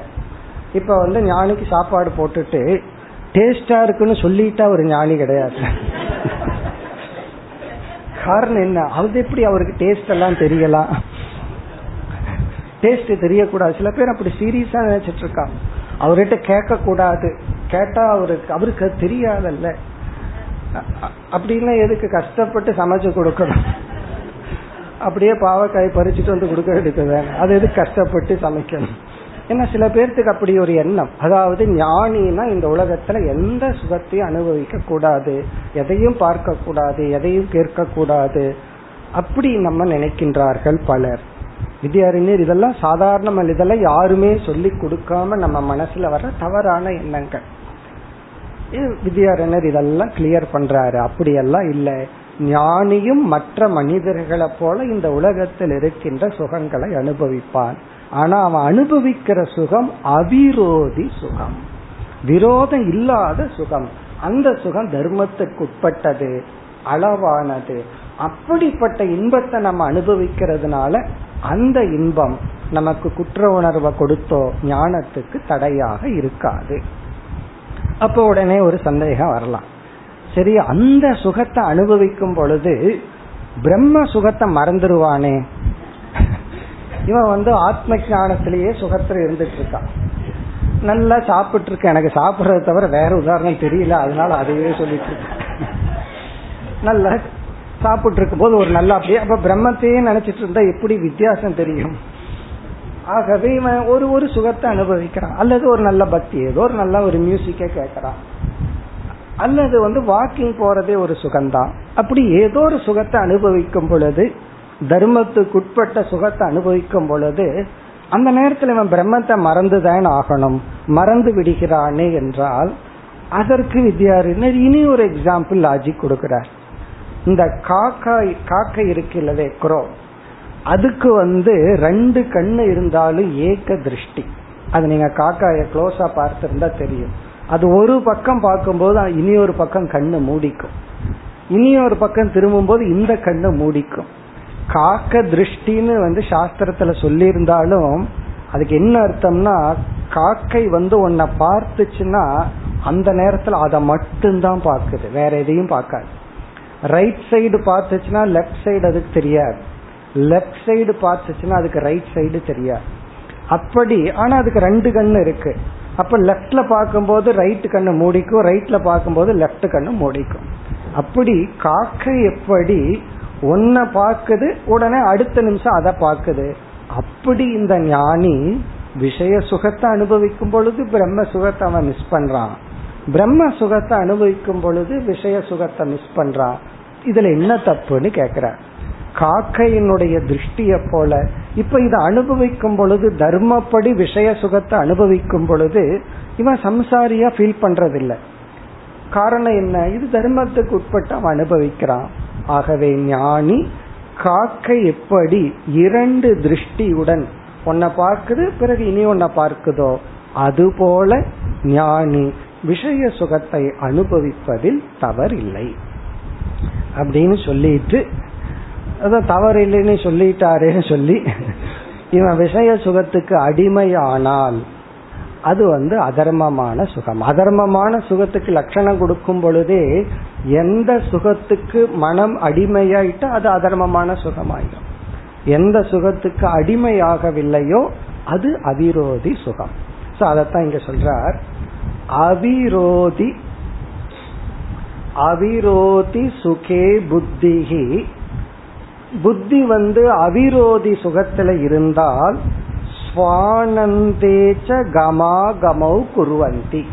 இப்ப வந்து ஞானிக்கு சாப்பாடு போட்டுட்டு டேஸ்டா இருக்குன்னு சொல்லிட்டா ஒரு ஞானி கிடையாது. காரணம் என்ன? அது எப்படி அவருக்கு டேஸ்ட் எல்லாம் தெரியலாம்? டேஸ்ட் தெரியக்கூடாது. சில பேர் அப்படி சீரியஸா நினைச்சிட்டு இருக்கான் அவர்கிட்ட கேட்க கூடாது கேட்டா அவருக்கு அவருக்கு அது தெரியாதல்ல. அப்படின்னா எதுக்கு? கஷ்டப்பட்டு சமைச்சு கொடுக்கணும். அப்படியே பாவக்காய் பறிச்சுட்டு வந்து கொடுக்க வேண்டியது அது எதுக்கு கஷ்டப்பட்டு சமைக்கணும்? ஏன்னா சில பேர்த்துக்கு அப்படி ஒரு எண்ணம். அதாவது ஞானினா இந்த உலகத்துல எந்த சுகத்தையும் அனுபவிக்க கூடாது எதையும் பார்க்க கூடாது எதையும் கேட்க கூடாது அப்படி நம்ம நினைக்கின்றார்கள் பலர். வித்யாரண்யர் இதெல்லாம் சாதாரண இதெல்லாம் யாருமே சொல்லி கொடுக்காம நம்ம மனசுல வர்ற தவறான எண்ணங்கள். வித்யாரண்யர் இதெல்லாம் கிளியர் பண்றாரு. அப்படியெல்லாம் இல்லை. ஞானியும் மற்ற மனிதர்களை போல இந்த உலகத்தில் இருக்கின்ற சுகங்களை அனுபவிப்பான். ஆனா அவன் அனுபவிக்கிற சுகம் அவிரோதி சுகம். விரோதம் இல்லாத சுகம். அந்த சுகம் தர்மத்துக்கு உட்பட்டது அளவானது. அப்படிப்பட்ட இன்பத்தை நம்ம அனுபவிக்கிறதுனால அந்த இன்பம் நமக்கு குற்ற உணர்வை கொடுத்தோ ஞானத்துக்கு தடையாக இருக்காது. அப்போ உடனே ஒரு சந்தேகம் வரலாம். சரி அந்த சுகத்தை அனுபவிக்கும் பொழுது பிரம்ம சுகத்தை மறந்துடுவானே இவன் வந்து ஆத்ம ஞானத்திலேயே சுகத்துல இருந்துட்டு இருக்கான் நல்லா சாப்பிட்டு இருக்க எனக்கு சாப்பிட்றத தவிர வேற உதாரணம் தெரியல. அதனால அதையே சொல்லிட்டு இருக்கேன் நல்லா சாப்பிட்டு இருக்கும் போது ஒரு நல்ல அப்படியே அப்ப பிரம்மத்தையே நினைச்சிட்டு இருந்தா எப்படி வித்தியாசம் தெரியும்? ஆகவே இவன் ஒரு ஒரு சுகத்தை அனுபவிக்கிறான். அல்லது ஒரு நல்ல பக்தி ஏதோ ஒரு நல்ல ஒரு மியூசிக்கை கேட்கறான். அல்லது வந்து வாக்கிங் போறதே ஒரு சுகம்தான். அப்படி ஏதோ ஒரு சுகத்தை அனுபவிக்கும் பொழுது தர்மத்துக்குட்பட்ட சுகத்தை அனுபவிக்கும் பொழுது அந்த நேரத்தில் இவன் பிரம்மத்தை மறந்துதான் ஆகணும் மறந்து விடுகிறானே என்றால் அதற்கு வித்யாரிணர் இனி ஒரு எக்ஸாம்பிள் லாஜிக் கொடுக்கிறார். இந்த காக்கா காக்கை இருக்குல்லவே குரோ அதுக்கு வந்து ரெண்டு கண்ணு இருந்தாலும் ஏக்க திருஷ்டி. அது நீங்க காக்காய க்ளோஸா பார்த்திருந்தா தெரியும். அது ஒரு பக்கம் பார்க்கும்போது இனி ஒரு பக்கம் கண்ணு மூடிக்கும். இனி ஒரு பக்கம் திரும்பும் போது இந்த கண்ணு மூடிக்கும். காக்க திருஷ்டின்னு வந்து சாஸ்திரத்துல சொல்லியிருந்தாலும் அதுக்கு என்ன அர்த்தம்னா காக்கை வந்து உன்னை பார்த்துச்சுன்னா அந்த நேரத்துல அதை மட்டும்தான் பார்க்குது. வேற எதையும் பார்க்காது. ரைட் சைடு பார்த்துச்சுன்னா லெஃப்ட் சைடு அதுக்கு தெரியாது. லெஃப்ட் சைடு பார்த்துச்சுன்னா அதுக்கு ரைட் சைடு தெரியாது. அப்படி ஆனா அதுக்கு ரெண்டு கண்ணு இருக்கு. அப்ப லெப்ட்ல பார்க்கும்போது ரைட் கண்ணு மூடிக்கும் ரைட்ல பார்க்கும்போது லெப்ட் கண்ணு மூடிக்கும். அப்படி காக்கை எப்படி ஒன்ன பார்க்குது உடனே அடுத்த நிமிஷம் அதை பார்க்குது. அப்படி இந்த ஞானி விஷய சுகத்தை அனுபவிக்கும் பொழுது பிரம்ம சுகத்தை அவன் மிஸ் பண்றான். பிரம்ம சுகத்தை அனுபவிக்கும் பொழுது விஷய சுகத்தை மிஸ் பண்றான். இதுல என்ன தப்புன்னு கேக்குறான் காக்கையினுடைய திருஷ்டிய போல இப்ப இதை அனுபவிக்கும் பொழுது தர்மப்படி விஷய சுகத்தை அனுபவிக்கும் பொழுது இவன் சம்சாரியா ஃபீல் பண்றதில்லை. காரணம் என்ன? இது தர்மத்துக்கு உட்பட்டு அவன் அனுபவிக்கிறான். ஆகவே ஞானி காக்கை எப்படி இரண்டு திருஷ்டியுடன் உன்னை பார்க்குது பிறகு இனி உன்னை பார்க்குதோ அதுபோல ஞானி விஷய சுகத்தை அனுபவிப்பதில் தவறில்லை. அப்படின்னு சொல்லிட்டு அதான் தவறு இல்லைன்னு சொல்லிட்டாரேன்னு சொல்லி இவன் விஷய சுகத்துக்கு அடிமையானால் அது வந்து அதர்மமான சுகம். அதர்மமான சுகத்துக்கு லட்சணம் கொடுக்கும் பொழுதே எந்த சுகத்துக்கு மனம் அடிமையாயிட்டா அது அதர்மமான சுகமாயிடும் எந்த சுகத்துக்கு அடிமையாகவில்லையோ அது அவிரோதி சுகம். சோ அதத்தான் இங்க சொல்றார். அவிரோதி அவிரோதி சுகே புத்திகி புத்தி வந்து அவிரோதி சுகத்துல இருந்தால் ஸ்வானந்தேச்ச கமாகமௌ குருவந்தி.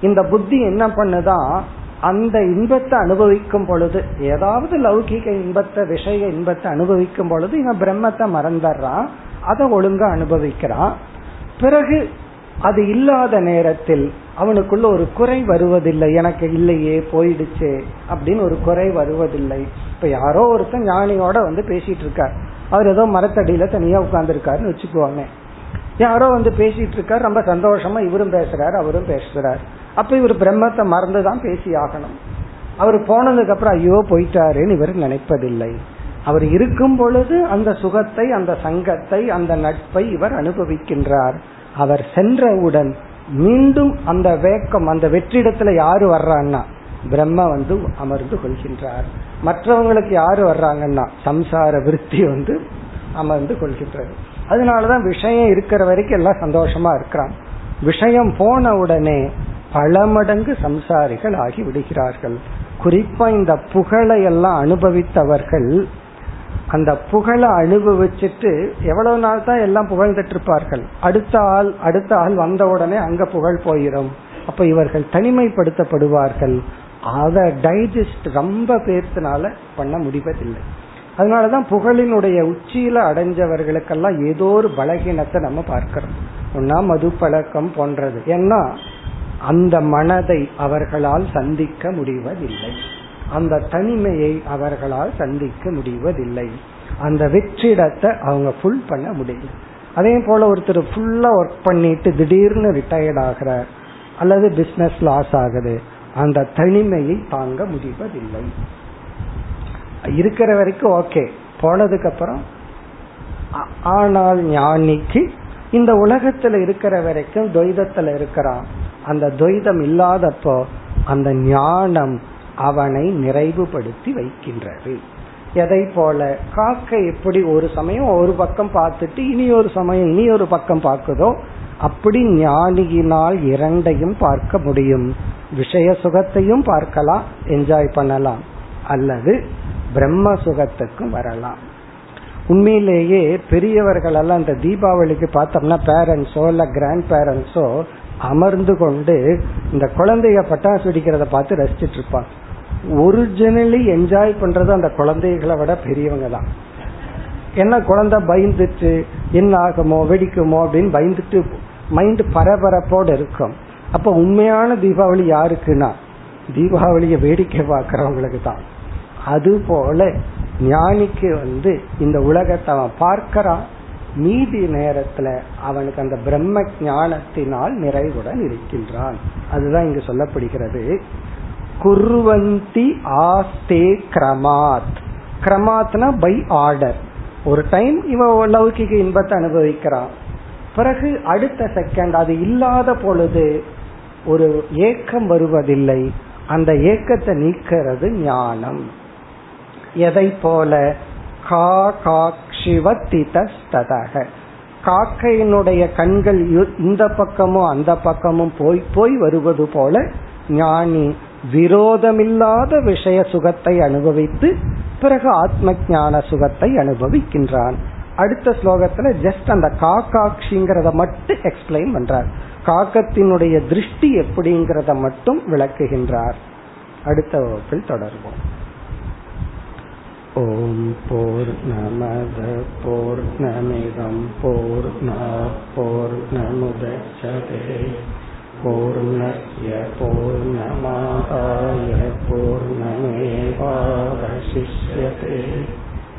இந்த புத்தி என்ன பண்ணுதான் அந்த இன்பத்தை அனுபவிக்கும் பொழுது ஏதாவது லௌகிக இன்பத்தை விஷய இன்பத்தை அனுபவிக்கும் பொழுது இவன் பிரம்மத்தை மறந்துடுறான் அதை ஒழுங்கா அனுபவிக்கிறான். பிறகு அது இல்லாத நேரத்தில் அவனுக்குள்ள ஒரு குறை வருவதில்லை எனக்கு இல்லையே போயிடுச்சு அப்படின்னு ஒரு குறை வருவதில்லை. இப்ப யாரோ ஒருத்தன் ஞானியோட வந்து பேசிட்டு இருக்கார் அவர் ஏதோ மரத்தடியில தனியா உட்கார்ந்துருக்காருன்னு வச்சுக்குவாங்க யாரோ வந்து பேசிட்டு இருக்காரு ரொம்ப சந்தோஷமா இவரும் பேசுறாரு அவரும் பேசுறாரு. அப்ப இவர் பிரம்மத்தை மறந்துதான் பேசி ஆகணும் அவர் போனதுக்கு அப்புறம் ஐயோ போயிட்டாருன்னு இவர் நினைப்பதில்லை. அவர் இருக்கும் பொழுது அந்த சுகத்தை அந்த சங்கத்தை அந்த நட்பை இவர் அனுபவிக்கின்றார். அவர் சென்றவுடன் மீண்டும் அந்த வேக்கம் அந்த வெற்றிடத்துல யாரு வர்றான்னா பிரம்ம வந்து அமர்ந்து கொள்கின்றார். மற்றவங்களுக்கு யாரு வர்றாங்கன்னா சம்சார விருத்தி வந்து அமர்ந்து கொள்கின்றது. அதனாலதான் விஷயம் இருக்கிற வரைக்கும் எல்லாம் சந்தோஷமா இருக்கிறான் விஷயம் போன உடனே பல மடங்கு சம்சாரிகள் ஆகி விடுகிறார்கள். குறிப்பா இந்த புகழை எல்லாம் அனுபவித்தவர்கள் அந்த புகழை அனுபவிச்சுட்டு எவ்வளவு நாள் தான் எல்லாம் புகழ்ந்துட்டு இருப்பார்கள். அடுத்த ஆள் அடுத்த ஆள் வந்த உடனே அங்க புகழ் போயிடும் அப்ப இவர்கள் தனிமைப்படுத்தப்படுவார்கள். அதை டைஜஸ்ட் ரொம்ப பேர்த்தினால பண்ண முடிவதில்லை. அதனாலதான் புகழினுடைய உச்சியில அடைஞ்சவர்களுக்கெல்லாம் ஏதோ ஒரு பலகீனத்தை நம்ம பார்க்கிறோம். ஒன்னா மது பழக்கம் போன்றது. ஏன்னா அந்த மனதை அவர்களால் சந்திக்க முடிவதில்லை. அந்த தனிமையை அவர்களால் சந்திக்க முடிவதில்லை. அந்த வெற்றிடத்தை அவங்க ஃபுல் பண்ண முடியல. அதே போல ஒருத்தர் ஃபுல்லா ஒர்க் பண்ணிட்டு திடீர்னு ரிட்டையர்ட் ஆகிறார். அல்லது பிசினஸ் லாஸ் ஆகுது. அந்த தனிமையை தாங்க முடிவதில்லை. இருக்கிற வரைக்கும் ஓகே. போனதுக்கு அப்புறம் ஆனால் ஞானிக்கு இந்த உலகத்துல இருக்கிற வரைக்கும் துவைதத்துல இருக்கிறான். அந்த துவைதம் இல்லாதப்போ அந்த ஞானம் அவனை நிறைவுபடுத்தி வைக்கின்றது. எதை போல? காக்கை எப்படி ஒரு சமயம் ஒரு பக்கம் பார்த்துட்டு இனி ஒரு சமயம் இனி ஒரு பக்கம் பார்க்குதோ அப்படி ஞானியினால் இரண்டையும் பார்க்க முடியும். விஷய சுகத்தையும் பார்க்கலாம் என்ஜாய் பண்ணலாம் அல்லது பிரம்ம சுகத்துக்கும் வரலாம். உண்மையிலேயே பெரியவர்கள் எல்லாம் இந்த தீபாவளிக்கு பார்த்தோம்னா பேரண்ட்ஸோ இல்ல கிராண்ட் பேரண்ட்ஸோ அமர்ந்து கொண்டு இந்த குழந்தைய பட்டாசு வெடிக்கிறத பார்த்து ரசிச்சிட்டு இருப்பாங்க. ஒரிஜினலி என்ஜாய் பண்றது அந்த குழந்தைகளை விட பெரியவங்க தான். என்ன குழந்தை பயந்துட்டு என்ன ஆகுமோ வெடிக்குமோ அப்படின்னு பயந்துட்டு மைண்ட் பரபரப்போடு இருக்கும். அப்ப உண்மையான தீபாவளி யாருக்குன்னா தீபாவளியை வேடிக்கை பார்க்கறவங்களுக்கு தான். அது போல ஞானிக்கு வந்து இந்த உலகத்தை அவன் பார்க்கிறான். மீதி நேரத்துல அவனுக்கு அந்த பிரம்ம ஞானத்தினால் நிறைவுடன் இருக்கின்றான். அதுதான் இங்கு சொல்லப்படுகிறது. குர்வந்தி ஆஸ்தே கிரமாத். கிரமாத்னா பை ஆர்டர் ஒரு டைம் இவன் லௌகிக இன்பத்தை அனுபவிக்கிறான். பிறகு அடுத்த செகண்ட் அது இல்லாத பொழுது ஒரு ஏக்கம் வருவதில்லை. அந்த ஏக்கத்தை நீக்கிறது ஞானம். எதை போல? கா காக்ஷிவத்திதஸ்ததக காக்கையினுடைய கண்கள் இந்த பக்கமும் அந்த பக்கமும் போய் போய் வருவது போல ஞானி விரோதமில்லாத விஷய சுகத்தை அனுபவித்து பிறகு ஆத்ம ஞான சுகத்தை அனுபவிக்கின்றான். அடுத்த ஸ்லோகத்துல ஜஸ்ட் அந்த காக்காட்சிங்கிறத மட்டும் எக்ஸ்பிளைன் பண்றார் காக்கத்தினுடைய திருஷ்டி எப்படிங்கிறத மட்டும் விளக்குகின்றார் அடுத்த வகுப்பில் தொடர்வோம் ॐ पूर्णमदपूर्णमिदं पूर्णा पूर्णमुदच्छते पूर्णस्य पूर्णमादाय पूर्णमेवावशिष्यते